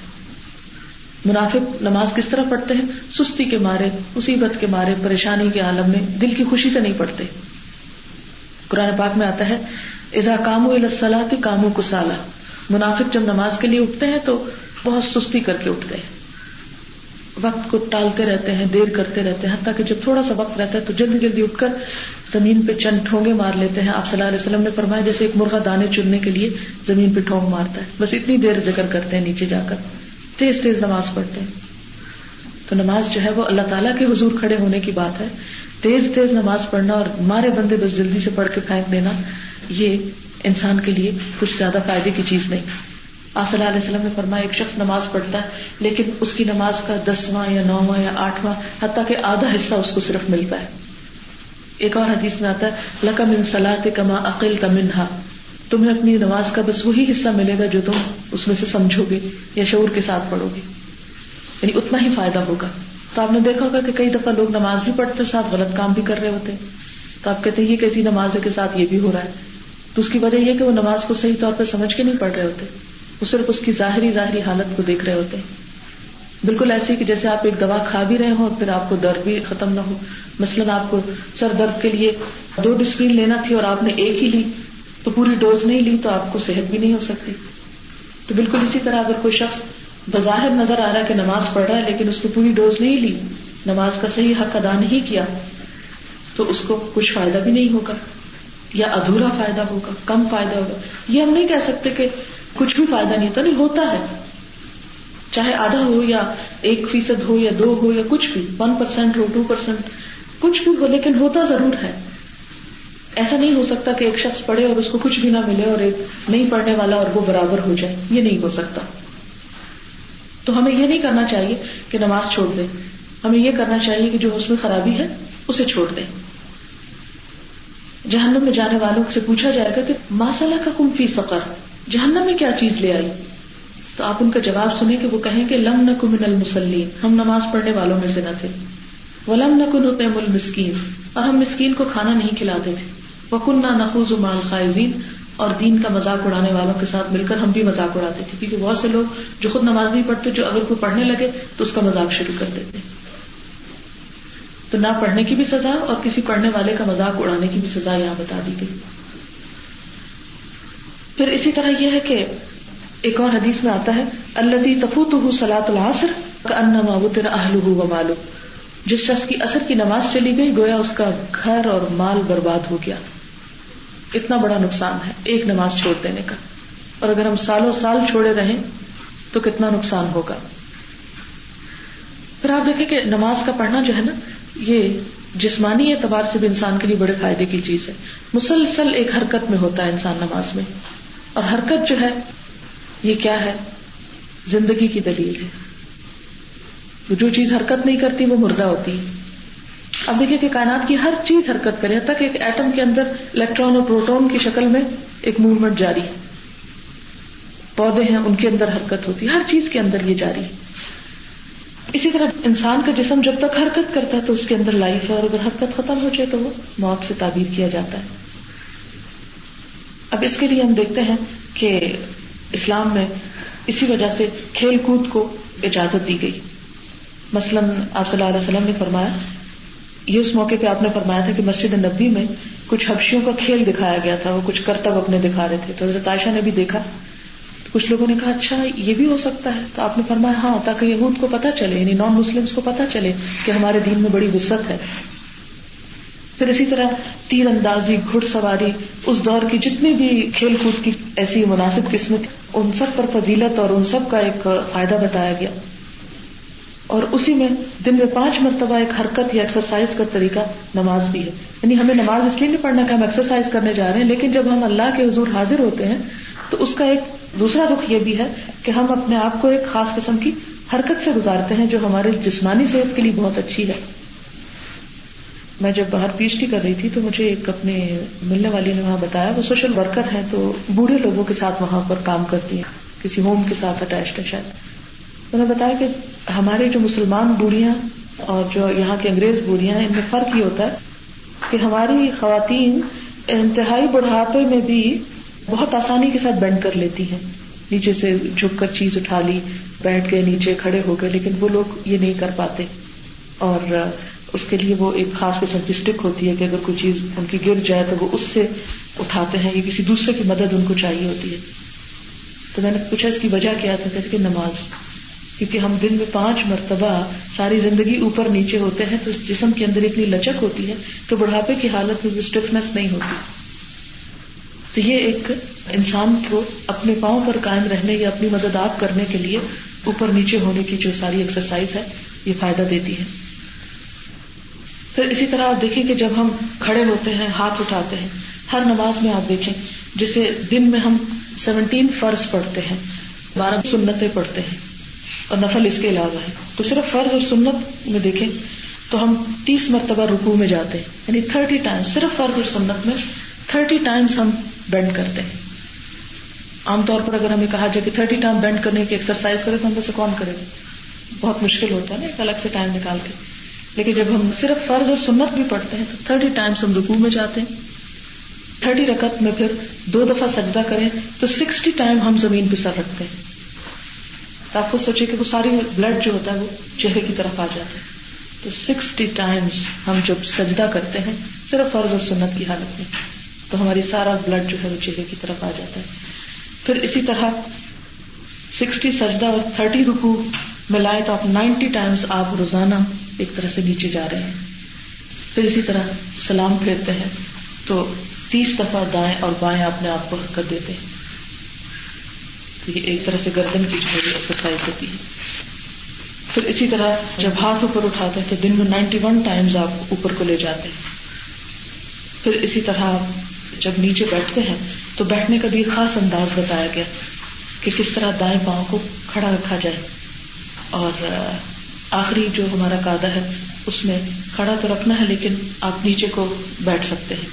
منافق نماز کس طرح پڑھتے ہیں؟ سستی کے مارے، مصیبت کے مارے، پریشانی کے عالم میں دل کی خوشی سے نہیں پڑھتے۔ قرآن پاک میں آتا ہے ایزا کامو السلاح کامو کو منافق جب نماز کے لیے اٹھتے ہیں تو بہت سستی کر کے اٹھتے ہیں۔ وقت کو ٹالتے رہتے ہیں، دیر کرتے رہتے ہیں، حتیٰ کہ جب تھوڑا سا وقت رہتا ہے تو جلدی جلدی اٹھ کر زمین پہ چند ٹھونگے مار لیتے ہیں۔ آپ صلی اللہ علیہ وسلم نے فرمایا، جیسے ایک مرغا دانے چننے کے لیے زمین پہ ٹھونگ مارتا ہے۔ بس اتنی دیر ذکر کرتے ہیں، نیچے جا کر۔ تیز تیز نماز پڑھتے ہیں۔ تو نماز جو ہے وہ اللہ تعالیٰ کے حضور کھڑے ہونے کی بات ہے۔ تیز تیز نماز پڑھنا اور مارے بندے بس جلدی سے پڑھ کے پھینک دینا، یہ انسان کے لیے کچھ زیادہ فائدے کی چیز نہیں۔ آپ صلی اللہ علیہ وسلم نے فرمایا، ایک شخص نماز پڑھتا ہے، لیکن اس کی نماز کا دسواں یا نواں یا آٹھواں، حتیٰ کہ آدھا حصہ اس کو صرف ملتا ہے۔ ایک اور حدیث میں آتا ہے لکم ان سلاط کما عقل کا منہا تمہیں اپنی نماز کا بس وہی حصہ ملے گا جو تم اس میں سے سمجھو گے یا شعور کے ساتھ پڑھو گے۔ یعنی اتنا ہی فائدہ ہوگا۔ تو آپ نے دیکھا ہوگا کہ کئی دفعہ لوگ نماز بھی پڑھتے ساتھ غلط کام بھی کر رہے ہوتے تو آپ کہتے ہیں، یہ کیسی نماز کے ساتھ یہ بھی ہو رہا ہے؟ تو اس کی وجہ یہ کہ وہ نماز کو صحیح طور پہ سمجھ کے نہیں پڑھ رہے ہوتے۔ وہ صرف اس کی ظاہری ظاہری حالت کو دیکھ رہے ہوتے ہیں۔ بالکل ایسی کہ جیسے آپ ایک دوا کھا بھی رہے ہوں اور پھر آپ کو درد بھی ختم نہ ہو۔ مثلاً آپ کو سر درد کے لیے دو ڈسپلین لینا تھی اور آپ نے ایک ہی لی تو پوری ڈوز نہیں لی تو آپ کو صحت بھی نہیں ہو سکتی۔ تو بالکل اسی طرح اگر کوئی شخص بظاہر نظر آ رہا ہے کہ نماز پڑھ رہا ہے لیکن اس نے پوری ڈوز نہیں لی، نماز کا صحیح حق ادا نہیں کیا، تو اس کو کچھ فائدہ بھی نہیں ہوگا یا ادھورا فائدہ ہوگا، کم فائدہ ہوگا۔ یہ ہم نہیں کہہ سکتے کہ کچھ بھی فائدہ نہیں ہوتا نہیں، ہوتا ہے۔ چاہے آدھا ہو یا ایک فیصد ہو یا دو ہو یا کچھ بھی ون پرسینٹ ہو ٹو پرسینٹ کچھ بھی ہو، لیکن ہوتا ضرور ہے۔ ایسا نہیں ہو سکتا کہ ایک شخص پڑھے اور اس کو کچھ بھی نہ ملے اور ایک نہیں پڑھنے والا اور وہ برابر ہو جائے۔ یہ نہیں ہو سکتا۔ تو ہمیں یہ نہیں کرنا چاہیے کہ نماز چھوڑ دیں۔ ہمیں یہ کرنا چاہیے کہ جو اس میں خرابی ہے، اسے چھوڑ دیں۔ جہنم میں جانے والوں سے پوچھا جائے گا کہ ماسالہ کا کم فی سفر جہنم میں کیا چیز لے آئی؟ تو آپ ان کا جواب سنیں کہ وہ کہیں کہ لم نہ کمن المسلیم ہم نماز پڑھنے والوں میں سے نہ تھے۔ وہ لم نہ کن المسکین اور ہم مسکین کو کھانا نہیں کھلاتے تھے۔ وہ کن نہ نقوز مال خائزین اور دین کا مذاق اڑانے والوں کے ساتھ مل کر ہم بھی مذاق اڑاتے تھے، کیونکہ بہت سے لوگ جو خود نماز نہیں پڑھتے، جو اگر کوئی پڑھنے لگے تو اس کا مذاق شروع کر دیتے تو نہ پڑھنے کی بھی سزا اور کسی پڑھنے والے کا مذاق اڑانے کی بھی سزا یہاں بتا دی گئی۔ پھر اسی طرح یہ ہے کہ ایک اور حدیث میں آتا ہے اللہ تفوت سلاۃ العصر کا اہل و مالو جس شخص کی اثر کی نماز چلی گئی، گویا اس کا گھر اور مال برباد ہو گیا۔ اتنا بڑا نقصان ہے ایک نماز چھوڑ دینے کا۔ اور اگر ہم سالوں سال چھوڑے رہیں، تو کتنا نقصان ہوگا۔ پھر آپ دیکھیں کہ نماز کا پڑھنا جو ہے نا، یہ جسمانی اعتبار سے بھی انسان کے لیے بڑے فائدے کی چیز ہے۔ مسلسل ایک حرکت میں ہوتا ہے انسان نماز میں۔ اور حرکت جو ہے، یہ کیا ہے؟ زندگی کی دلیل ہے۔ جو چیز حرکت نہیں کرتی، وہ مردہ ہوتی۔ ہے اب دیکھیے کہ کائنات کی ہر چیز حرکت کرے تک ایک ایٹم کے اندر الیکٹران اور پروٹون کی شکل میں ایک موومنٹ جاری ہے۔ پودے ہیں، ان کے اندر حرکت ہوتی ہے ہر چیز کے اندر یہ جاری۔ ہے اسی طرح انسان کا جسم جب تک حرکت کرتا ہے، تو اس کے اندر لائف ہے، اور اگر حرکت ختم ہو جائے تو وہ موت سے تعبیر کیا جاتا ہے۔ اب اس کے لیے ہم دیکھتے ہیں کہ اسلام میں اسی وجہ سے کھیل کود کو اجازت دی گئی۔ مثلاً آپ صلی اللہ علیہ وسلم نے فرمایا، یہ اس موقع پہ آپ نے فرمایا تھا کہ مسجد نبی میں کچھ حبشیوں کا کھیل دکھایا گیا تھا، وہ کچھ کرتب اپنے دکھا رہے تھے۔ تو حضرت عائشہ نے بھی دیکھا۔ کچھ لوگوں نے کہا اچھا یہ بھی ہو سکتا ہے۔ تو آپ نے فرمایا ہاں تاکہ یہود کو پتا چلے یعنی نان مسلم کو پتا چلے کہ ہمارے دین میں بڑی وسط ہے۔ پھر اسی طرح تیر اندازی، گھڑ سواری، اس دور کی جتنی بھی کھیل کود کی ایسی مناسب قسمت، ان سب پر فضیلت اور ان سب کا ایک فائدہ بتایا گیا۔ اور اسی میں دن میں پانچ مرتبہ ایک حرکت یا ایکسرسائز کا طریقہ نماز بھی ہے۔ یعنی ہمیں نماز اس لیے نہیں پڑھنا کہ ہم ایکسرسائز کرنے جا رہے ہیں، لیکن جب ہم اللہ کے حضور حاضر ہوتے ہیں، تو اس کا ایک دوسرا رخ یہ بھی ہے کہ ہم اپنے آپ کو ایک خاص قسم کی حرکت سے گزارتے ہیں، جو ہمارے جسمانی صحت کے لیے بہت اچھی ہے۔ میں جب باہر پی ایچ ڈی کر رہی تھی تو مجھے ایک اپنے ملنے والی نے وہاں بتایا، وہ سوشل ورکر ہیں تو بوڑھے لوگوں کے ساتھ وہاں پر کام کرتی ہیں، کسی ہوم کے ساتھ اٹیچڈ ہے شاید۔ تو نے بتایا کہ ہمارے جو مسلمان بوڑھیاں اور جو یہاں کے انگریز بوڑھیاں ہیں، ان میں فرق یہ ہوتا ہے کہ ہماری خواتین انتہائی بڑھاپے میں بھی بہت آسانی کے ساتھ بینڈ کر لیتی ہیں۔ نیچے سے جھک کر چیز اٹھا لی، بیٹھ گئے، نیچے کھڑے ہو گئے، لیکن وہ لوگ یہ نہیں کر پاتے۔ اور اس کے لیے وہ ایک خاص قسم کی اسٹک ہوتی ہے کہ اگر کوئی چیز ان کی گر جائے تو وہ اس سے اٹھاتے ہیں یا کسی دوسرے کی مدد ان کو چاہیے ہوتی ہے۔ تو میں نے پوچھا اس کی وجہ کیا تھا کہ نماز۔ کیونکہ ہم دن میں پانچ مرتبہ ساری زندگی اوپر نیچے ہوتے ہیں تو جسم کے اندر اتنی لچک ہوتی ہے تو بڑھاپے کی حالت میں اسٹفنس نہیں ہوتی۔ تو یہ ایک انسان کو اپنے پاؤں پر قائم رہنے یا اپنی مدد آپ کرنے کے لیے اوپر نیچے ہونے کی جو ساری ایکسرسائز ہے، یہ فائدہ دیتی ہے۔ پھر اسی طرح آپ دیکھیں کہ جب ہم کھڑے ہوتے ہیں، ہاتھ اٹھاتے ہیں، ہر نماز میں آپ دیکھیں، جسے دن میں ہم سیونٹین فرض پڑھتے ہیں، بارہ سنتیں پڑھتے ہیں اور نفل اس کے علاوہ ہے تو صرف فرض اور سنت میں دیکھیں تو ہم تیس مرتبہ رکو میں جاتے ہیں یعنی تھرٹی ٹائم صرف فرض اور سنت میں تھرٹی ٹائمس ہم بینڈ کرتے ہیں۔ عام طور پر اگر ہمیں کہا جائے کہ تھرٹی ٹائم بینڈ کرنے کی ایکسرسائز کرے تو ہم سے کون کرے؟ بہت مشکل ہوتا ہے نا، ایک الگ سے ٹائم نکال کے۔ لیکن جب ہم صرف فرض اور سنت بھی پڑھتے ہیں تو تھرٹی ٹائمس ہم رکو میں جاتے ہیں۔ تھرٹی رکت میں پھر دو دفعہ سجدہ کریں تو سکسٹی ٹائم ہم زمین پہ سر رکھتے ہیں۔ تو آپ کو سوچے کہ وہ ساری بلڈ جو ہوتا ہے وہ چہرے کی طرف آ جاتا ہے۔ تو سکسٹی ٹائمس ہم جب سجدہ کرتے ہیں صرف فرض اور سنت کی حالت میں، تو ہماری سارا بلڈ جو ہے وہ چہرے کی طرف آ جاتا ہے۔ پھر اسی طرح سکسٹی سجدہ اور تھرٹی رکو ملائے تو آپ نائنٹی ٹائمس آپ روزانہ ایک طرح سے نیچے جا رہے ہیں۔ پھر اسی طرح سلام پھیرتے ہیں۔ تو تیس دفعہ دائیں اور بائیں اپنے آپ کو حرکت دیتے ہیں۔ یہ ایک طرح سے گردن کی جو ہے ایکسرسائز ہوتی ہے۔ پھر اسی طرح جب ہاتھ اوپر اٹھاتے ہیں تو دن میں نائنٹی ون ٹائمز آپ اوپر کو لے جاتے ہیں۔ پھر اسی طرح آپ جب نیچے بیٹھتے ہیں تو بیٹھنے کا بھی ایک خاص انداز بتایا گیا کہ کس طرح دائیں پاؤں کو کھڑا رکھا جائے اور آخری جو ہمارا کادا ہے، اس میں کھڑا تو رکھنا ہے، لیکن آپ نیچے کو بیٹھ سکتے ہیں۔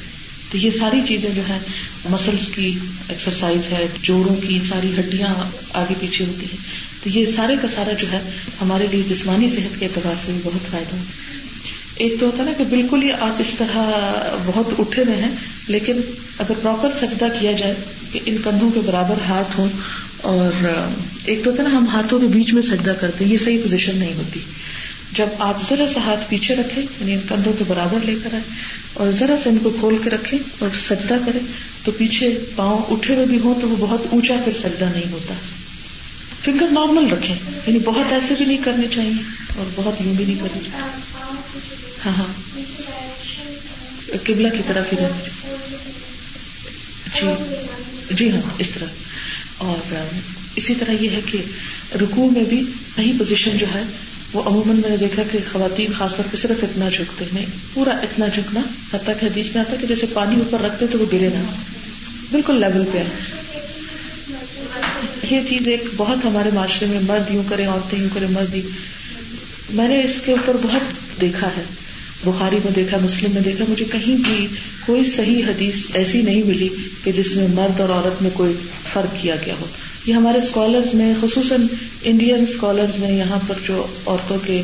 تو یہ ساری چیزیں جو ہے مسلس کی ایکسرسائز ہے، جوڑوں کی ساری ہڈیاں آگے پیچھے ہوتی ہیں۔ تو یہ سارے کا سارا جو ہے، ہمارے لیے جسمانی صحت کے اعتبار سے بھی بہت فائدہ ہوتا ایک تو ہوتا ہے نا کہ بالکل ہی آپ اس طرح بہت اٹھے ہوئے ہیں، لیکن اگر پراپر سجدہ کیا جائے کہ ان کندھوں کے برابر ہاتھ ہوں اور ایک تو ہوتا ہے نا، ہم ہاتھوں کے بیچ میں سجدہ کرتے ہیں، یہ صحیح پوزیشن نہیں ہوتی۔ جب آپ ذرا سا ہاتھ پیچھے رکھیں یعنی ان کندھوں کے برابر لے کر آئے اور ذرا سا ان کو کھول کے رکھیں اور سجدہ کریں، تو پیچھے پاؤں اٹھے ہوئے بھی ہوں تو وہ بہت اونچا پھر سجدہ نہیں ہوتا۔ فنگر نارمل رکھیں یعنی بہت ایسے بھی نہیں کرنے چاہیے اور بہت یوں بھی نہیں کرنے چاہیے۔ ہاں ہاں۔ قبلہ کی طرف ہی رہنا جی جی ہاں اس طرح۔ اور اسی طرح یہ ہے کہ رکوع میں بھی صحیح پوزیشن جو ہے، وہ عموماً میں نے دیکھا کہ خواتین خاص طور پہ صرف اتنا جھکتے نہیں پورا اتنا جھکنا حتیٰ کہ حدیث میں آتا کہ جیسے پانی اوپر رکھتے تو وہ گرے نہ بالکل لیول پہ یہ چیز ایک بہت ہمارے معاشرے میں مرد یوں کرے عورتیں یوں کرے مرد میں نے اس کے اوپر بہت دیکھا ہے۔ بخاری میں دیکھا، مسلم میں دیکھا، مجھے کہیں بھی کوئی صحیح حدیث ایسی نہیں ملی کہ جس میں مرد اور عورت میں کوئی فرق کیا گیا ہو۔ یہ ہمارے اسکالرز نے خصوصاً انڈین اسکالرز نے یہاں پر جو عورتوں کے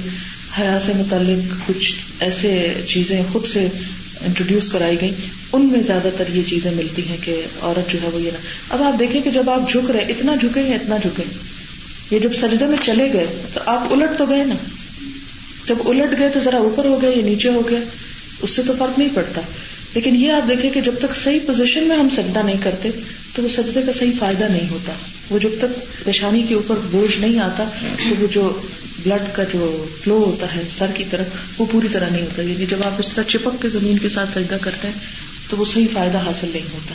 حیا سے متعلق کچھ ایسے چیزیں خود سے انٹروڈیوس کرائی گئی ان میں زیادہ تر یہ چیزیں ملتی ہیں کہ عورت جو ہے وہ یہ نا اب آپ دیکھیں کہ جب آپ جھک رہے، اتنا جھکیں یا اتنا جھکیں یہ جب سجدے میں چلے گئے، تو آپ الٹ تو گئے نا۔ جب الٹ گئے تو ذرا اوپر ہو گئے یا نیچے ہو گئے، اس سے تو فرق نہیں پڑتا۔ لیکن یہ آپ دیکھیں کہ جب تک صحیح پوزیشن میں ہم سجدہ نہیں کرتے، تو وہ سجدے کا صحیح فائدہ نہیں ہوتا۔ وہ جب تک پیشانی کے اوپر بوجھ نہیں آتا، تو وہ جو بلڈ کا جو فلو ہوتا ہے، سر کی طرف، وہ پوری طرح نہیں ہوتا۔ یعنی جب آپ اس طرح چپک کے زمین کے ساتھ سجدہ کرتے ہیں، تو وہ صحیح فائدہ حاصل نہیں ہوتا۔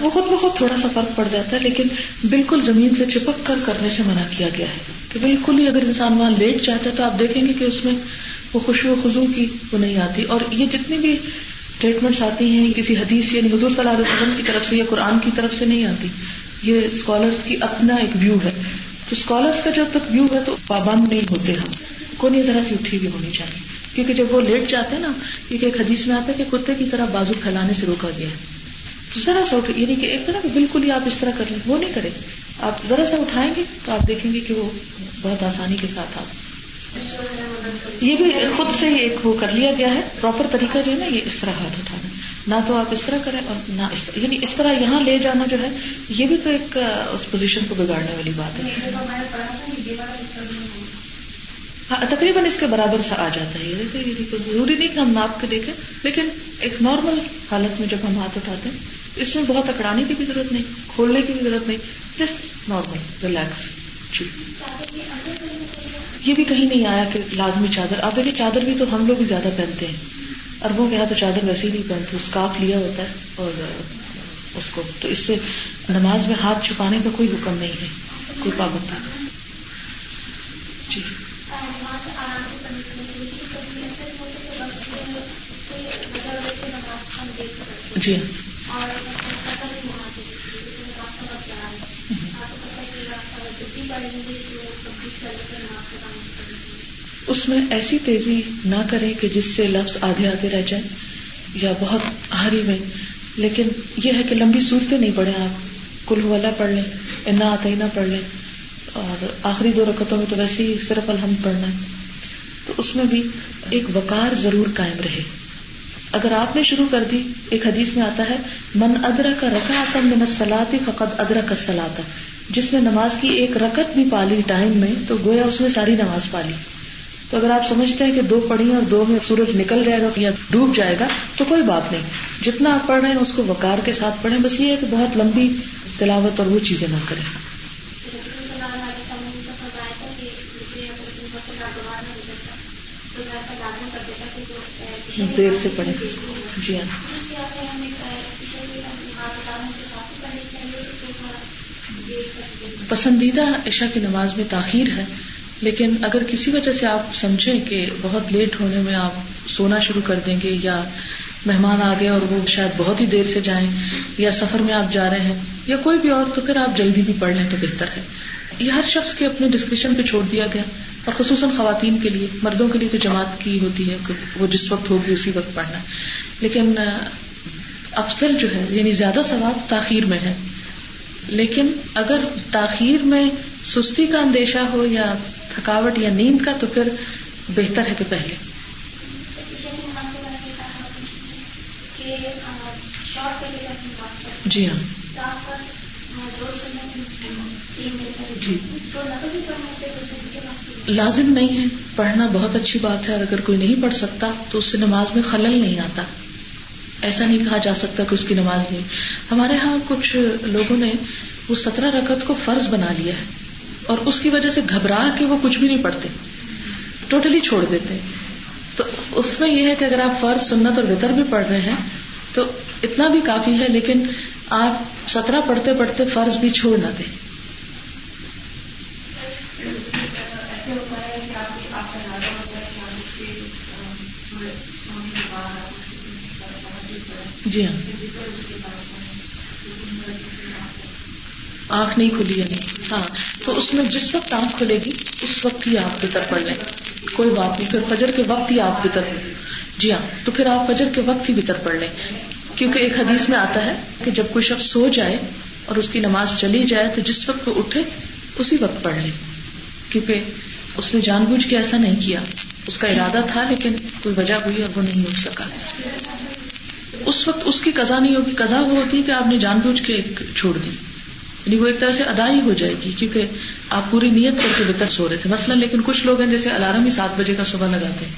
وہ خود بخود تھوڑا سا فرق پڑ جاتا ہے، لیکن بالکل زمین سے چپک کر کرنے سے منع کیا گیا ہے۔ کہ بالکل ہی اگر انسان وہاں لیٹ جاتا ہے تو آپ دیکھیں گے کہ اس میں وہ خوشی و خزو کی وہ نہیں آتی۔ اور یہ جتنی بھی اسٹیٹمنٹس آتی ہیں، کسی حدیث یعنی حضور صلی اللہ علیہ وسلم کی طرف سے یا قرآن کی طرف سے نہیں آتی۔ یہ اسکالرس کی اپنا ایک ویو ہے۔ تو اسکالرس کا جب تک ویو ہے تو پابند نہیں ہوتے ہم۔ کون یہ ذرا سی اٹھی بھی ہونی چاہیے؟ کیونکہ جب وہ لیٹ جاتے ہیں نا، کیونکہ ایک حدیث میں آتا ہے کہ کتے کی طرح بازو پھیلانے سے روکا گیا ہے۔ ذرا سا اٹھ یعنی کہ ایک طرح بالکل ہی آپ اس طرح کر لیں، وہ نہیں کریں۔ آپ ذرا سا اٹھائیں گے تو آپ دیکھیں گے کہ وہ بہت آسانی کے ساتھ آپ۔ یہ بھی خود سے ہی ایک وہ کر لیا گیا ہے پراپر طریقہ جو ہے نا، یہ اس طرح ہاتھ اٹھانا۔ نہ تو آپ اس طرح کریں اور نہ اس طرح یعنی اس طرح یہاں لے جانا جو ہے، یہ بھی تو ایک اس پوزیشن کو بگاڑنے والی بات ہے۔ ہاں تقریباً اس کے برابر سے آ جاتا ہے۔ یہ ضروری نہیں کہ ہم ناپ کے دیکھیں، لیکن ایک نارمل حالت میں جب ہم ہاتھ اٹھاتے ہیں اس میں بہت اکڑانے کی بھی ضرورت نہیں، کھولنے کی بھی ضرورت نہیں جسٹ نارمل ریلیکس جی یہ بھی کہیں نہیں آیا کہ لازمی چادر آپ دیکھیے چادر بھی تو ہم لوگ بھی زیادہ پہنتے ہیں۔ اربوں کے یہاں تو چادر ویسے ہی نہیں پہنتے اسکارف لیا ہوتا ہے اور اس کو، تو اس سے نماز میں ہاتھ چھپانے کا کوئی حکم نہیں ہے، کوئی پابندی جی۔ جی۔ اس میں ایسی تیزی نہ کریں کہ جس سے لفظ آدھے آدھے رہ جائیں یا بہت ہاری میں۔ لیکن یہ ہے کہ لمبی صورتیں نہیں پڑھیں آپ۔ کل والا پڑھ لیں، انا آتا ہی نہ پڑھ لیں۔ اور آخری دو رکعتوں میں تو ویسے ہی صرف الحمد پڑھنا ہے۔ تو اس میں بھی ایک وقار ضرور قائم رہے۔ اگر آپ نے شروع کر دی، ایک حدیث میں آتا ہے، من ادرا کا رکا آتا من سلاتی فقط ادرا کا سلاتا جس نے نماز کی ایک رکت بھی پالی ٹائم میں، تو گویا اس نے ساری نماز پالی۔ تو اگر آپ سمجھتے ہیں کہ دو پڑھی اور دو میں سورج نکل جائے گا یا ڈوب جائے گا، تو کوئی بات نہیں۔ جتنا آپ پڑھ رہے ہیں، اس کو وکار کے ساتھ پڑھیں۔ بس یہ ہے کہ بہت لمبی تلاوت اور وہ چیزیں نہ کریں۔ دیر سے پڑھے جی ہاں۔ پسندیدہ عشاء کی نماز میں تاخیر ہے، لیکن اگر کسی وجہ سے آپ سمجھیں کہ بہت لیٹ ہونے میں آپ سونا شروع کر دیں گے یا مہمان آ گئے اور وہ شاید بہت ہی دیر سے جائیں یا سفر میں آپ جا رہے ہیں یا کوئی بھی اور، تو پھر آپ جلدی بھی پڑھ لیں تو بہتر ہے۔ یہ ہر شخص کے اپنے ڈسکرپشن پہ چھوڑ دیا گیا۔ اور خصوصاً خواتین کے لیے مردوں کے لیے تو جماعت کی ہوتی ہے کہ وہ جس وقت ہوگی اسی وقت پڑھنا۔ لیکن افضل جو ہے یعنی زیادہ ثواب تاخیر میں ہے۔ لیکن اگر تاخیر میں سستی کا اندیشہ ہو یا تھکاوٹ یا نیند کا تو پھر بہتر ہے کہ پہلے۔ جی ہاں۔ جی۔ لازم نہیں ہے۔ پڑھنا بہت اچھی بات ہے۔ اور اگر کوئی نہیں پڑھ سکتا تو اس سے نماز میں خلل نہیں آتا۔ ایسا نہیں کہا جا سکتا کہ اس کی نماز نہیں۔ ہمارے ہاں کچھ لوگوں نے وہ سترہ رکعت کو فرض بنا لیا ہے۔ اور اس کی وجہ سے گھبرا کے وہ کچھ بھی نہیں پڑھتے۔ ٹوٹلی چھوڑ دیتے۔ تو اس میں یہ ہے کہ اگر آپ فرض، سنت اور وطر بھی پڑھ رہے ہیں تو اتنا بھی کافی ہے، لیکن آپ سترہ پڑھتے پڑھتے فرض بھی چھوڑ نہ دیں۔ جی ہاں۔ آنکھ نہیں کھلی یعنی ہاں۔ تو اس میں جس وقت آنکھ کھلے گی، اس وقت ہی آپ بتر پڑھ لیں۔ کوئی بات نہیں۔ پھر فجر کے وقت ہی آپ بتر جی ہاں۔ تو پھر آپ فجر کے وقت ہی بتر پڑھ لیں۔ کیونکہ ایک حدیث میں آتا ہے کہ جب کوئی شخص سو جائے اور اس کی نماز چلی جائے، تو جس وقت وہ اٹھے، اسی وقت پڑھ لے کیونکہ اس نے جان بوجھ کے ایسا نہیں کیا۔ اس کا ارادہ تھا، لیکن کوئی وجہ ہوئی اور وہ نہیں اٹھ سکا۔ اس وقت اس کی قزا نہیں ہوگی۔ قزا وہ ہوتی ہے کہ آپ نے جان بوجھ کے چھوڑ دی۔ یعنی وہ ایک طرح سے ادائی ہو جائے گی کیونکہ آپ پوری نیت کر کے بہتر سو رہے تھے۔ مثلا لیکن کچھ لوگ ہیں جیسے الارم ہی سات بجے کا صبح لگاتے ہیں۔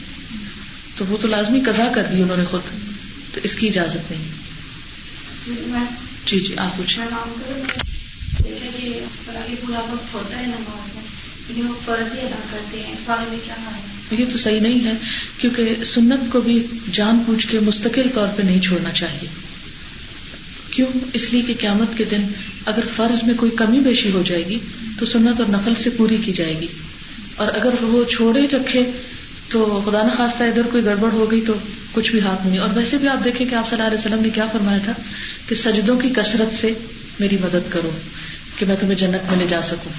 تو وہ تو لازمی قزا کر دی انہوں نے خود۔ تو اس کی اجازت نہیں۔ جی جی آپ پوچھ یہ تو صحیح نہیں ہے، کیونکہ سنت کو بھی جان پوچھ کے مستقل طور پہ نہیں چھوڑنا چاہیے۔ کیوں؟ اس لیے کہ قیامت کے دن اگر فرض میں کوئی کمی بیشی ہو جائے گی، تو سنت اور نقل سے پوری کی جائے گی۔ اور اگر وہ چھوڑے رکھے، تو خدا نخواستہ ادھر کوئی گڑبڑ ہو گئی تو کچھ بھی ہاتھ نہیں۔ اور ویسے بھی آپ دیکھیں کہ آپ صلی اللہ علیہ وسلم نے کیا فرمایا تھا کہ سجدوں کی کثرت سے میری مدد کرو، کہ میں تمہیں جنت میں لے جا سکوں۔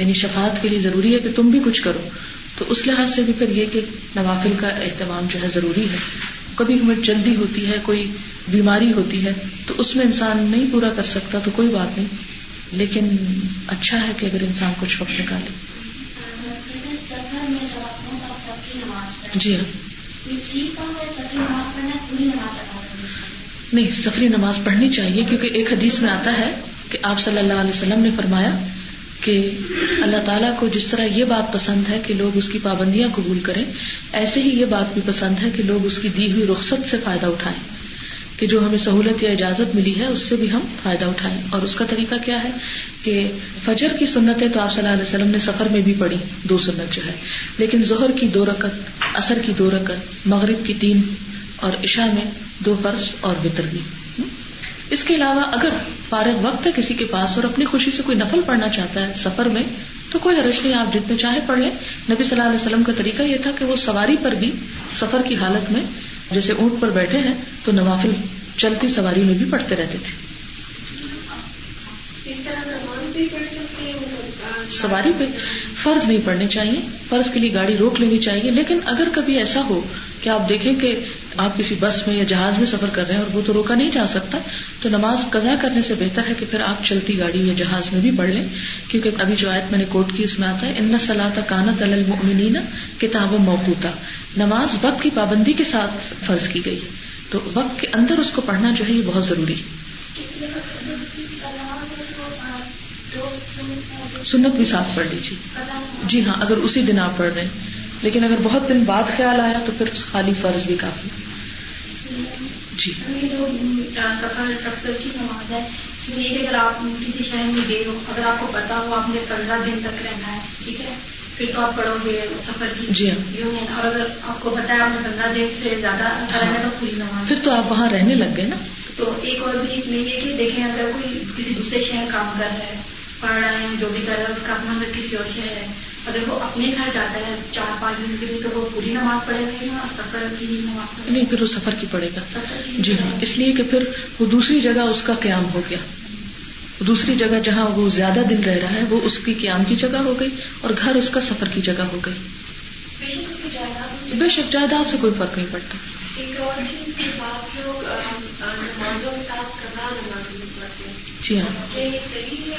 یعنی شفاعت کے لیے ضروری ہے کہ تم بھی کچھ کرو۔ تو اس لحاظ سے بھی پھر یہ کہ نوافل کا اہتمام جو ہے ضروری ہے۔ کبھی ہمیں جلدی ہوتی ہے، کوئی بیماری ہوتی ہے، تو اس میں انسان نہیں پورا کر سکتا، تو کوئی بات نہیں۔ لیکن اچھا ہے کہ اگر انسان کچھ وقت نکالے۔ جی ہاں۔ نہیں، سفری نماز پڑھنی چاہیے، کیونکہ ایک حدیث میں آتا ہے کہ آپ صلی اللہ علیہ وسلم نے فرمایا کہ اللہ تعالیٰ کو جس طرح یہ بات پسند ہے کہ لوگ اس کی پابندیاں قبول کریں، ایسے ہی یہ بات بھی پسند ہے کہ لوگ اس کی دی ہوئی رخصت سے فائدہ اٹھائیں۔ کہ جو ہمیں سہولت یا اجازت ملی ہے، اس سے بھی ہم فائدہ اٹھائیں۔ اور اس کا طریقہ کیا ہے کہ فجر کی سنتیں تو آپ صلی اللہ علیہ وسلم نے سفر میں بھی پڑھی، دو سنت جو ہے۔ لیکن ظہر کی دو رکت اثر کی دو رکت مغرب کی تین اور عشاء میں دو فرض اور بتر بھی۔ اس کے علاوہ اگر فارغ وقت ہے کسی کے پاس اور اپنی خوشی سے کوئی نفل پڑھنا چاہتا ہے سفر میں، تو کوئی حرج نہیں، آپ جتنے چاہے پڑھ لیں۔ نبی صلی اللہ علیہ وسلم کا طریقہ یہ تھا کہ وہ سواری پر بھی سفر کی حالت میں، جیسے اونٹ پر بیٹھے ہیں، تو نوافل چلتی سواری میں بھی پڑھتے رہتے تھے۔ سواری پہ فرض نہیں پڑنے چاہیے فرض کے لیے گاڑی روک لینی چاہیے لیکن اگر کبھی ایسا ہو کہ آپ دیکھیں کہ آپ کسی بس میں یا جہاز میں سفر کر رہے ہیں اور وہ تو روکا نہیں جا سکتا تو نماز قزا کرنے سے بہتر ہے کہ پھر آپ چلتی گاڑی یا جہاز میں بھی پڑھ لیں کیونکہ ابھی جو آیت میں نے کوٹ کی اس میں آتا ہے ان سلاح کانت المنین کتاب موقوتا نماز وقت کی پابندی کے ساتھ فرض کی گئی تو وقت کے اندر اس کو پڑھنا جو ہے یہ بہت ضروری سنت بھی ساتھ پڑھ لیجیے۔ جی ہاں اگر اسی دن آپ پڑھ رہے ہیں۔ لیکن اگر بہت دن بعد خیال آیا تو پھر خالی فرض بھی کافی۔ جی۔ سفر کی نماز ہے اگر آپ کسی شہر میں گئے ہو اگر آپ کو پتا ہو آپ نے پندرہ دن تک رہنا ہے ٹھیک ہے پھر تو آپ پڑھو گے سفر کی جی ہاں۔ اور اگر آپ کو پتا ہے آپ نے پندرہ دن سے زیادہ رہنا تو پوری نماز پھر تو آپ وہاں رہنے لگ گئے نا۔ تو ایک اور بھی اس میں یہ کہ دیکھیں اگر کوئی کسی دوسرے شہر کام کر رہا ہے۔ پڑھ رہے ہیں جو بھی کر رہا ہے اس کا اپنا اگر کسی اور شہر ہے اگر وہ اپنے گھر جاتا ہے چار پانچ دن کے لیے تو وہ پوری نماز پڑھے گا یا سفر کی نماز پڑھے نہیں پھر وہ سفر کی پڑے گا. جی ہاں. اس لیے کہ پھر وہ دوسری جگہ اس کا قیام ہو گیا. دوسری جگہ جہاں وہ زیادہ دن رہ رہا ہے وہ اس کی قیام کی جگہ ہو گئی اور گھر اس کا سفر کی جگہ ہو گئی. بے شک جائیداد سے کوئی فرق نہیں پڑتا. ایک اور چیز لوگ نمازوں کے ساتھ قضا نماز نہیں پڑھتے جی ہاں۔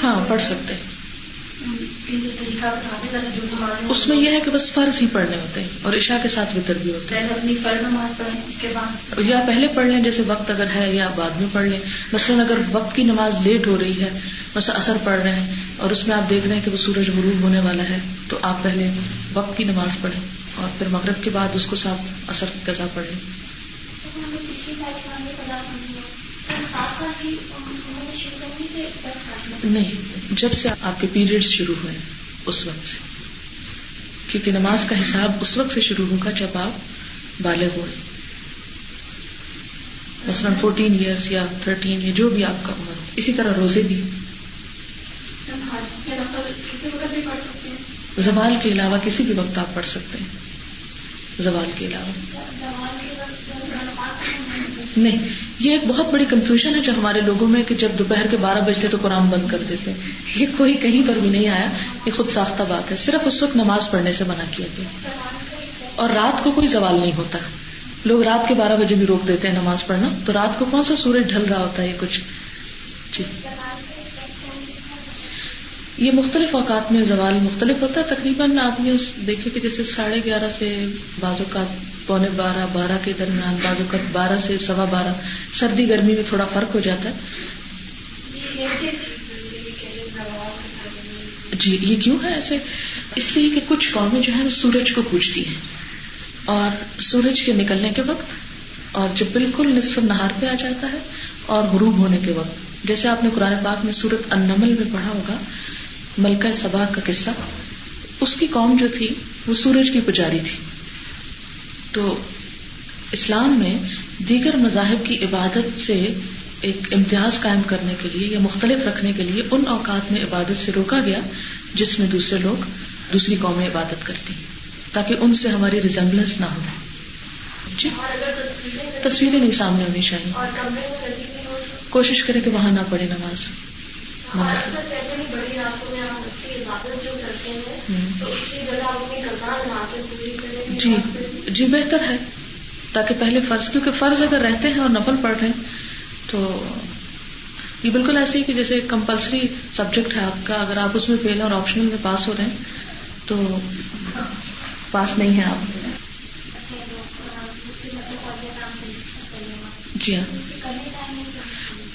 ہاں پڑھ سکتے ہیں۔ اس میں یہ ہے کہ بس فرض ہی پڑھنے ہوتے ہیں اور عشاء کے ساتھ وطر بھی ہوتے اپنی فرض نماز پڑھیں اس کے بعد ہیں۔ یا پہلے پڑھ لیں، جیسے وقت اگر ہے، یا بعد میں پڑھ لیں۔ مثلاً اگر وقت کی نماز لیٹ ہو رہی ہے بس اثر پڑھ رہے ہیں اور اس میں آپ دیکھ رہے ہیں کہ وہ سورج غروب ہونے والا ہے، تو آپ پہلے وقت کی نماز پڑھیں اور پھر مغرب کے بعد اس کو ساتھ اثر کی قضا پڑھ لیں۔ ہم نے پچھلی تاریخ میں قضا کرنی ہے تو دس سال نہیں، جب سے آپ کے پیریڈ شروع ہوئے اس وقت سے۔ کیونکہ نماز کا حساب اس وقت سے شروع ہوگا جب آپ بالغ ہوئے۔ مثلاً فورٹین ایئرس یا تھرٹین یا جو بھی آپ کا عمر ہو، اسی طرح روزے بھی۔ زوال کے علاوہ کسی بھی وقت آپ پڑھ سکتے ہیں۔ زوال کے علاوہ زوال کے وقت جب نماز پڑھیں نہیں، یہ ایک بہت بڑی کنفیوژن ہے جو ہمارے لوگوں میں کہ جب دوپہر کے بارہ بجتے تو قرآن بند کر دیتے۔ یہ کوئی کہیں پر بھی نہیں آیا، یہ خود ساختہ بات ہے۔ صرف اس وقت نماز پڑھنے سے منع کیا گیا۔ اور رات کو کوئی سوال نہیں ہوتا۔ لوگ رات کے بارہ بجے بھی روک دیتے ہیں نماز پڑھنا۔ تو رات کو کون سا سورج ڈھل رہا ہوتا ہے؟ یہ کچھ۔ جی۔ یہ مختلف اوقات میں زوال مختلف ہوتا ہے۔ تقریباً آپ نے دیکھے کہ جیسے ساڑھے گیارہ سے بازو کا پونے بارہ بارہ کے درمیان بازو کا بارہ سے سوا بارہ۔ سردی، گرمی میں تھوڑا فرق ہو جاتا ہے۔ جی یہ کیوں ہے ایسے؟ اس لیے کہ کچھ قومیں جو ہے وہ سورج کو پوچھتی ہیں۔ اور سورج کے نکلنے کے وقت اور جب بالکل نصف نہار پہ آ جاتا ہے اور غروب ہونے کے وقت۔ جیسے آپ نے قرآن پاک میں سورت النمل میں پڑھا ہوگا ملکہ سبا کا قصہ اس کی قوم جو تھی وہ سورج کی پجاری تھی۔ تو اسلام میں دیگر مذاہب کی عبادت سے ایک امتیاز قائم کرنے کے لیے یا مختلف رکھنے کے لیے ان اوقات میں عبادت سے روکا گیا جس میں دوسرے لوگ دوسری قومیں عبادت کرتی تاکہ ان سے ہماری ریزمبلنس نہ ہو۔ جی؟ تصویریں نہیں سامنے ہونی چاہیے۔ کوشش کرے کہ وہاں نہ پڑے نماز۔ جی جی بہتر ہے تاکہ پہلے فرض کیونکہ فرض اگر رہتے ہیں اور نفل پڑھ رہے ہیں تو یہ بالکل ایسے ہی کہ جیسے کمپلسری سبجیکٹ ہے آپ کا اگر آپ اس میں فیل اور آپشنل میں پاس ہو رہے ہیں تو پاس نہیں ہے آپ۔ جی ہاں۔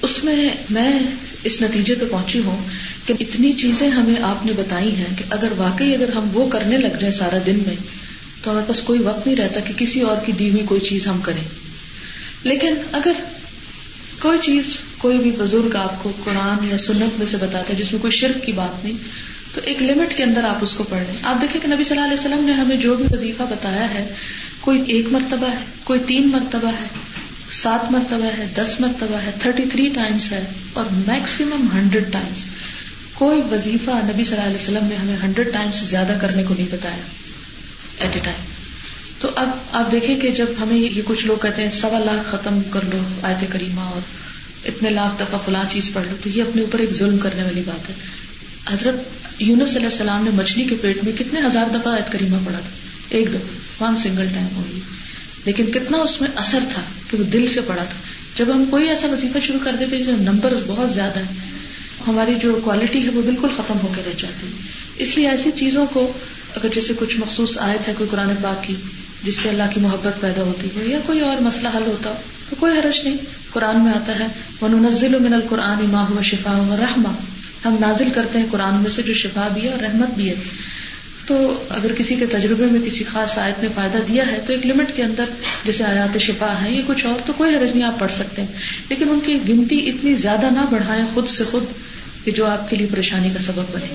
اس میں میں اس نتیجے پہ پہنچی ہوں کہ اتنی چیزیں ہمیں آپ نے بتائی ہیں کہ اگر واقعی اگر ہم وہ کرنے لگ جائیں سارا دن میں، تو ہمارے پاس کوئی وقت نہیں رہتا کہ کسی اور کی دی ہوئی کوئی چیز ہم کریں۔ لیکن اگر کوئی چیز، کوئی بھی بزرگ آپ کو قرآن یا سنت میں سے بتاتا ہے جس میں کوئی شرک کی بات نہیں، تو ایک لمٹ کے اندر آپ اس کو پڑھ لیں۔ آپ دیکھیں کہ نبی صلی اللہ علیہ وسلم نے ہمیں جو بھی وظیفہ بتایا ہے، کوئی ایک مرتبہ ہے، کوئی تین مرتبہ ہے سات مرتبہ ہے، دس مرتبہ ہے تھرٹی تھری ٹائمس ہے اور میکسیمم ہنڈریڈ ٹائمس کوئی وظیفہ نبی صلی اللہ علیہ وسلم نے ہمیں ہنڈریڈ ٹائمس زیادہ کرنے کو نہیں بتایا ایٹ اے ٹائم تو اب آپ دیکھیں کہ جب ہمیں یہ کچھ لوگ کہتے ہیں، سوا لاکھ ختم کر لو آیت کریمہ اور اتنے لاکھ دفعہ فلاں چیز پڑھ لو، تو یہ اپنے اوپر ایک ظلم کرنے والی بات ہے۔ حضرت یونس علیہ السلام نے مچھلی کے پیٹ میں کتنے ہزار دفعہ آیت کریمہ پڑھا تھا؟ ایک دفعہ ون سنگل ٹائم ہوگی لیکن کتنا اس میں اثر تھا کہ وہ دل سے پڑا تھا۔ جب ہم کوئی ایسا وظیفہ شروع کر دیتے جو نمبر بہت زیادہ ہے ہماری جو کوالٹی ہے وہ بالکل ختم ہو کے رہ جاتی۔ ہے اس لیے ایسی چیزوں کو اگر جیسے کچھ مخصوص آیت ہے، کوئی قرآن پاک کی، جس سے اللہ کی محبت پیدا ہوتی ہو، یا کوئی اور مسئلہ حل ہوتا ہو، تو کوئی حرج نہیں۔ قرآن میں آتا ہے وہ نزل من القرآن ماں ہوا شفا و رحما ہم نازل کرتے ہیں قرآن میں سے جو شفا بھی ہے اور رحمت بھی ہے۔ تو اگر کسی کے تجربے میں کسی خاص آیت نے فائدہ دیا ہے تو ایک لمٹ کے اندر جیسے آیات شفا ہے یا کچھ اور تو کوئی حرج نہیں، آپ پڑھ سکتے ہیں۔ لیکن ان کی گنتی اتنی زیادہ نہ بڑھائیں خود سے خود کہ جو آپ کے لیے پریشانی کا سبب بنے۔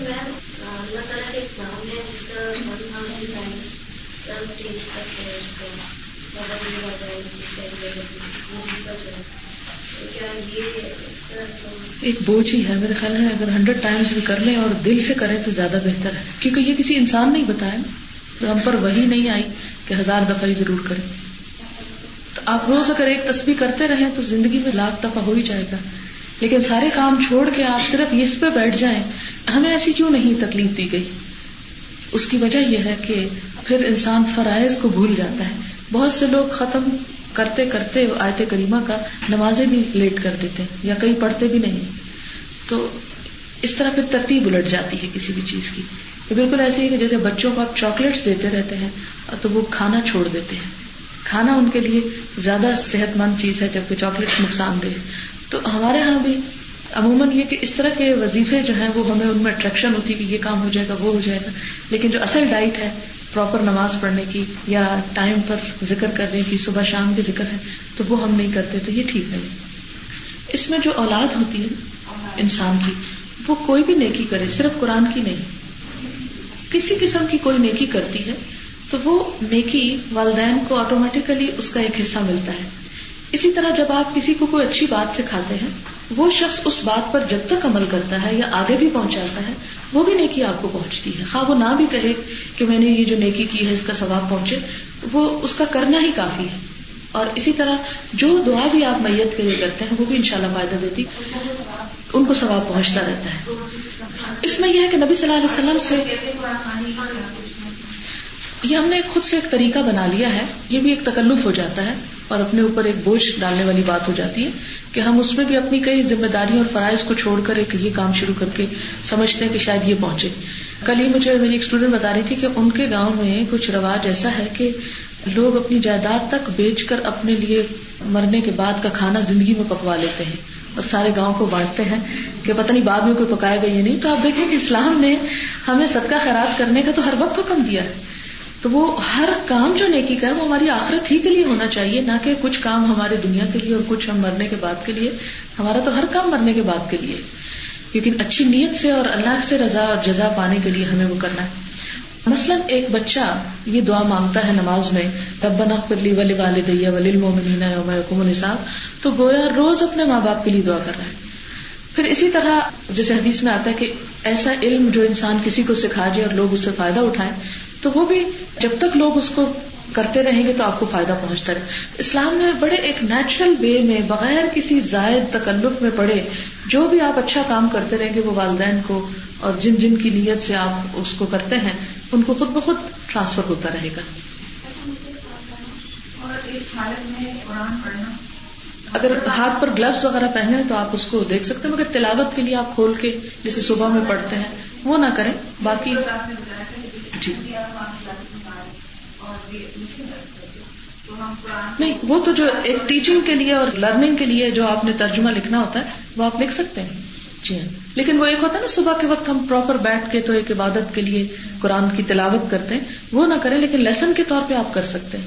ایک بوجھ ہی ہے میرے خیال میں، اگر ہنڈریڈ ٹائمس بھی کر لیں اور دل سے کریں تو زیادہ بہتر ہے۔ کیونکہ یہ کسی انسان نہیں بتایا نا، تو ہم پر وہی نہیں آئی کہ ہزار دفعہ ہی ضرور کریں۔ تو آپ روز اگر ایک تصویر کرتے رہیں تو زندگی میں لاکھ دفعہ ہو ہی جائے گا۔ لیکن سارے کام چھوڑ کے آپ صرف اس پہ بیٹھ جائیں، ہمیں ایسی کیوں نہیں تکلیف دی گئی؟ اس کی وجہ یہ ہے کہ پھر انسان فرائض کو بھول جاتا ہے۔ بہت سے لوگ ختم کرتے کرتے آیت کریمہ کا نمازیں بھی لیٹ کر دیتے ہیں یا کئی پڑھتے بھی نہیں تو اس طرح پھر ترتیب الٹ جاتی ہے کسی بھی چیز کی۔ یہ بالکل ایسے ہی کہ جیسے بچوں کو آپ چاکلیٹس دیتے رہتے ہیں تو وہ کھانا چھوڑ دیتے ہیں۔ کھانا ان کے لیے زیادہ صحت مند چیز ہے جبکہ چاکلیٹس نقصان دہ۔ تو ہمارے یہاں بھی عموماً یہ کہ اس طرح کے وظیفے جو ہیں وہ ہمیں ان میں اٹریکشن ہوتی ہے کہ یہ کام ہو جائے گا، وہ ہو جائے گا۔ لیکن جو اصل ڈائٹ ہے پراپر نماز پڑھنے کی یا ٹائم پر ذکر کرنے کی، صبح شام کے ذکر ہے تو وہ ہم نہیں کرتے، تو یہ ٹھیک ہے اس میں جو اولاد ہوتی ہے، انسان کی، وہ کوئی بھی نیکی کرے، صرف قرآن کی نہیں۔ کسی قسم کی کوئی نیکی کرتی ہے، تو وہ نیکی والدین کو آٹومیٹیکلی اس کا ایک حصہ ملتا ہے۔ اسی طرح جب آپ کسی کو کوئی اچھی بات سکھاتے ہیں وہ شخص اس بات پر جب تک عمل کرتا ہے یا آگے بھی پہنچاتا ہے، وہ بھی نیکی آپ کو پہنچتی ہے۔ خواہ وہ نہ بھی کہے کہ میں نے یہ جو نیکی کی ہے، اس کا ثواب پہنچے، وہ اس کا کرنا ہی کافی ہے۔ اور اسی طرح جو دعا بھی آپ میت کے لیے کرتے ہیں، وہ بھی انشاءاللہ فائدہ دیتی۔ ان کو ثواب پہنچتا رہتا ہے۔ اس میں یہ ہے کہ نبی صلی اللہ علیہ وسلم سے یہ ہم نے خود سے ایک طریقہ بنا لیا ہے۔ یہ بھی ایک تکلف ہو جاتا ہے۔ اور اپنے اوپر ایک بوجھ ڈالنے والی بات ہو جاتی ہے کہ ہم اس میں بھی اپنی کئی ذمہ داریوں اور فرائض کو چھوڑ کر ایک یہ کام شروع کر کے سمجھتے ہیں کہ شاید یہ پہنچے۔ کل ہی مجھے میری ایک اسٹوڈینٹ بتا رہی تھی کہ ان کے گاؤں میں کچھ رواج ایسا ہے کہ لوگ اپنی جائیداد تک بیچ کر اپنے لیے مرنے کے بعد کا کھانا زندگی میں پکوا لیتے ہیں اور سارے گاؤں کو بانٹتے ہیں کہ پتہ نہیں بعد میں کوئی پکائے گا یہ نہیں۔ تو آپ دیکھیں کہ اسلام نے ہمیں صدقہ خیرات کرنے کا تو ہر وقت حکم دیا ہے۔ تو وہ ہر کام جو نیکی کا ہے وہ ہماری آخرت ہی کے لیے ہونا چاہیے، نہ کہ کچھ کام ہمارے دنیا کے لیے اور کچھ ہم مرنے کے بعد کے لیے۔ ہمارا تو ہر کام مرنے کے بعد کے لیے۔ لیکن اچھی نیت سے اور اللہ سے رضا اور جزا پانے کے لیے ہمیں وہ کرنا ہے۔ مثلاً ایک بچہ یہ دعا مانگتا ہے نماز میں، ربنا فرلی ولی والدیہ ولی المومنین یوم یقوم الحساب تو گویا روز اپنے ماں باپ کے لیے دعا کر رہا ہے۔ پھر اسی طرح جیسے حدیث میں آتا ہے کہ ایسا علم جو انسان کسی کو سکھا جائے اور لوگ اس سے فائدہ اٹھائیں تو وہ بھی جب تک لوگ اس کو کرتے رہیں گے تو آپ کو فائدہ پہنچتا رہے۔ اسلام میں بڑے ایک نیچرل وے میں بغیر کسی زائد تکلف میں پڑے جو بھی آپ اچھا کام کرتے رہیں گے، وہ والدین کو اور جن جن کی نیت سے آپ اس کو کرتے ہیں، ان کو خود بخود ٹرانسفر ہوتا رہے گا۔ اگر ہاتھ پر گلوز وغیرہ پہنے تو آپ اس کو دیکھ سکتے ہیں، مگر تلاوت کے لیے آپ کھول کے جیسے صبح میں پڑھتے ہیں، وہ نہ کریں، باقی جی۔ نہیں، وہ تو جو ایک ٹیچنگ کے لیے اور لرننگ کے لیے جو آپ نے ترجمہ لکھنا ہوتا ہے، وہ آپ لکھ سکتے ہیں۔ جی ہاں۔ لیکن وہ ایک ہوتا ہے نا، صبح کے وقت ہم پراپر بیٹھ کے تو ایک عبادت کے لیے قرآن کی تلاوت کرتے ہیں۔ وہ نہ کریں، لیکن لیسن کے طور پہ آپ کر سکتے ہیں۔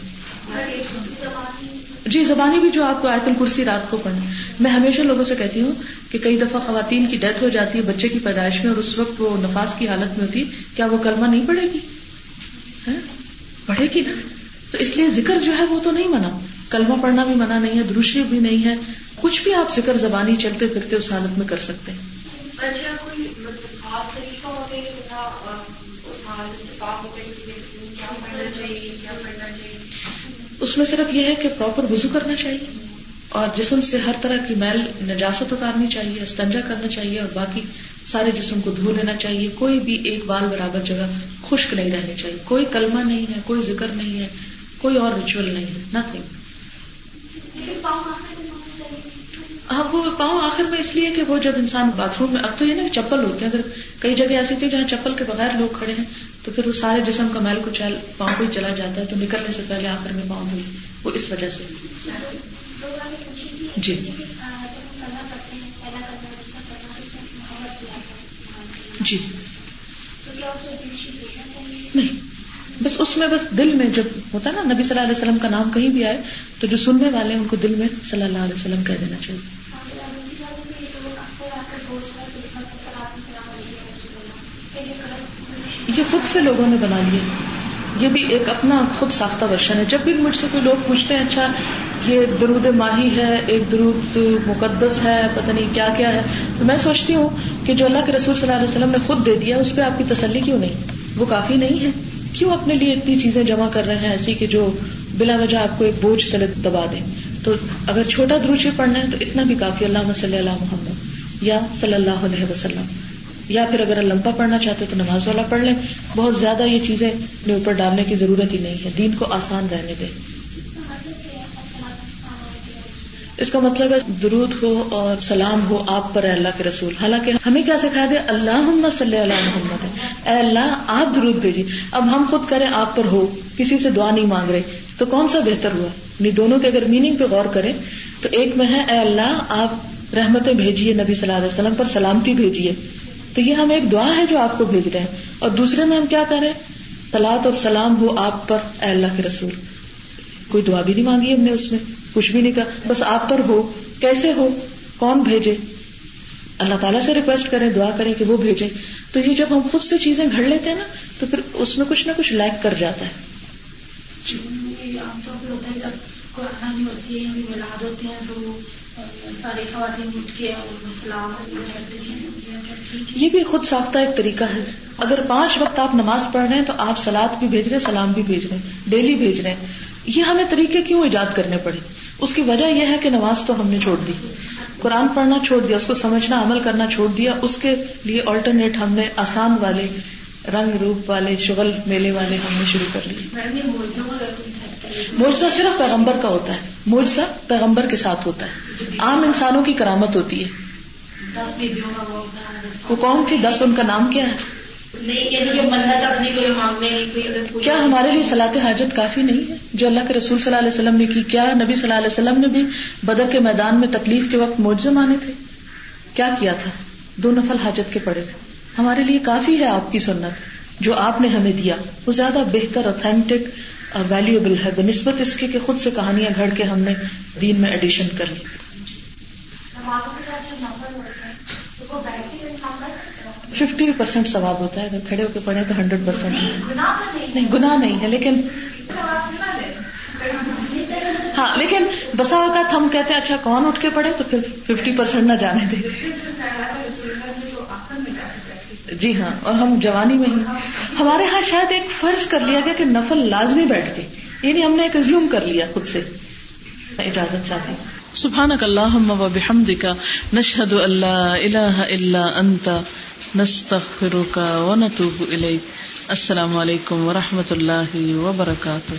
جی زبانی بھی جو آپ کو آیت الکرسی رات کو پڑھنا میں ہمیشہ لوگوں سے کہتی ہوں کہ کئی دفعہ خواتین کی ڈیتھ ہو جاتی ہے بچے کی پیدائش میں، اور اس وقت وہ نفاس کی حالت میں ہوتی، کیا وہ کلمہ نہیں پڑھے گی؟ پڑھے گی نا؟ تو اس لیے ذکر جو ہے وہ تو نہیں منع کلمہ پڑھنا بھی منع نہیں ہے، دروشی بھی نہیں ہے۔ کچھ بھی آپ ذکر زبانی چلتے پھرتے اس حالت میں کر سکتے ہیں۔ اس اس میں صرف یہ ہے کہ پراپر وزو کرنا چاہیے اور جسم سے ہر طرح کی میل نجاست اتارنی چاہیے، استنجا کرنا چاہیے اور باقی سارے جسم کو دھو لینا چاہیے۔ کوئی بھی ایک بال برابر جگہ خشک نہیں رہنی چاہیے۔ کوئی کلمہ نہیں ہے، کوئی ذکر نہیں ہے، کوئی اور ریچول نہیں ہے نتھنگ ہاں وہ پاؤں آخر میں اس لیے کہ وہ جب انسان باتھ روم میں، اب تو یہ نا چپل ہوتے ہیں، اگر کئی جگہ ایسی تھی جہاں چپل کے بغیر لوگ کھڑے ہیں تو پھر وہ سارے جسم کا میل کو چل، پاؤں کو ہی چلا جاتا ہے تو نکلنے سے پہلے آخر میں پاؤں دھوئی وہ اس وجہ سے۔ جی۔ جی۔ نہیں، بس اس میں بس دل میں جب ہوتا ہے نا، نبی صلی اللہ علیہ وسلم کا نام کہیں بھی آئے تو جو سننے والے ہیں ان کو دل میں صلی اللہ علیہ وسلم کہہ دینا چاہیے۔ یہ خود سے لوگوں نے بنا لیا۔ یہ بھی ایک اپنا خود ساختہ ورشن ہے۔ جب بھی مجھ سے کوئی لوگ پوچھتے ہیں اچھا یہ درود ماہی ہے، ایک درود مقدس ہے، پتہ نہیں کیا کیا ہے، تو میں سوچتی ہوں کہ جو اللہ کے رسول صلی اللہ علیہ وسلم نے خود دے دیا، اس پہ آپ کی تسلی کیوں نہیں؟ وہ کافی نہیں ہے۔ کیوں اپنے لیے اتنی چیزیں جمع کر رہے ہیں ایسی کہ جو بلا وجہ آپ کو ایک بوجھ تلے دبا دیں؟ تو اگر چھوٹا دروچی پڑھنا ہے تو اتنا بھی کافی۔ اللہ صلی اللہ محمد یا صلی اللہ علیہ وسلم۔ یا پھر اگر لمبا پڑھنا چاہتے تو نماز والا پڑھ لیں۔ بہت زیادہ یہ چیزیں اپنے اوپر ڈالنے کی ضرورت ہی نہیں ہے۔ دین کو آسان رہنے دیں۔ اس کا مطلب ہے درود ہو اور سلام ہو آپ پر اللہ کے رسول۔ حالانکہ ہمیں کیا سکھا دیا اللہ محمد صلی اللہ محمد۔ اے اللہ، آپ درود بھیجیے اب ہم خود کریں، آپ پر ہو۔ کسی سے دعا نہیں مانگ رہے۔ تو کون سا بہتر ہوا؟ یعنی دونوں کے اگر میننگ پہ غور کریں، تو ایک میں ہے، اے اللہ، آپ رحمتیں بھیجیے نبی صلی اللہ علیہ وسلم پر، سلامتی بھیجیے۔ تو یہ ہم ایک دعا ہے جو آپ کو بھیج رہے ہیں۔ اور دوسرے میں ہم کیا کریں سلاد اور سلام ہو آپ پر، اے اللہ کے رسول۔ کوئی دعا بھی نہیں مانگی ہم نے اس میں، کچھ بھی نہیں کہا۔ بس آپ پر ہو۔ کیسے ہو؟ کون بھیجے؟ اللہ تعالیٰ سے ریکویسٹ کریں، دعا کریں کہ وہ بھیجے تو یہ جب ہم خود سے چیزیں گھڑ لیتے ہیں نا، تو پھر اس میں کچھ نہ کچھ لیک کر جاتا ہے۔ جی، عام طور ہوتا ہے جب ہوتی ہے ملاد ہوتے ہیں، تو ساری خواتین اٹھ کے سلام یہ بھی خود ساختہ ایک طریقہ ہے۔ اگر پانچ وقت آپ نماز پڑھ رہے ہیں تو آپ سلاد بھی بھیج رہے ہیں سلام بھی بھیج رہے ہیں ڈیلی بھیج رہے ہیں۔ یہ ہمیں طریقے کیوں ایجاد کرنے پڑے؟ اس کی وجہ یہ ہے کہ نماز تو ہم نے چھوڑ دی۔ قرآن پڑھنا چھوڑ دیا اس کو سمجھنا عمل کرنا چھوڑ دیا اس کے لیے آلٹرنیٹ ہم نے آسان والے رنگ روپ والے شغل میلے والے ہم نے شروع کر لیے۔ مرزا صرف پیغمبر کا ہوتا ہے مرزا پیغمبر کے ساتھ ہوتا ہے۔ عام انسانوں کی کرامت ہوتی ہے۔ وہ کون تھی دس ان کا نام کیا ہے؟ کیا ہمارے لیے سلاط حاجت کافی نہیں ہے؟ جو اللہ کے رسول صلی اللہ علیہ وسلم نے کی کیا نبی صلی اللہ علیہ وسلم نے بھی بدر کے میدان میں تکلیف کے وقت موجے مانے تھے؟ کیا کیا تھا؟ دو نفل حاجت کے پڑے تھے۔ ہمارے لیے کافی ہے آپ کی سنت۔ جو آپ نے ہمیں دیا وہ زیادہ بہتر اوتھینٹک ویلیوبل ہے بنسبت اس کی کہ خود سے کہانیاں گھڑ کے ہم نے دین میں ایڈیشن کر لی۔ ففٹی پرسینٹ ثواب ہوتا ہے، اگر کھڑے ہو کے پڑھے تو ہنڈریڈ پرسینٹ نہیں، گناہ نہیں ہے، لیکن ہاں لیکن بسا اوقات ہم کہتے ہیں اچھا کون اٹھ کے پڑھے؟ تو پھر ففٹی پرسینٹ نہ جانے دیں جی ہاں اور ہم جوانی میں ہی۔ ہمارے ہاں شاید ایک فرض کر لیا گیا کہ نفل لازمی بیٹھ کے یعنی ہم نے ایک زیوم کر لیا خود سے۔ میں اجازت چاہتی ہوں۔ سبحان اللہ بحمد کا نشہد اللہ اللہ اللہ انتا نستغفرک و نتوب السلام علیکم و رحمۃ اللہ وبرکاتہ۔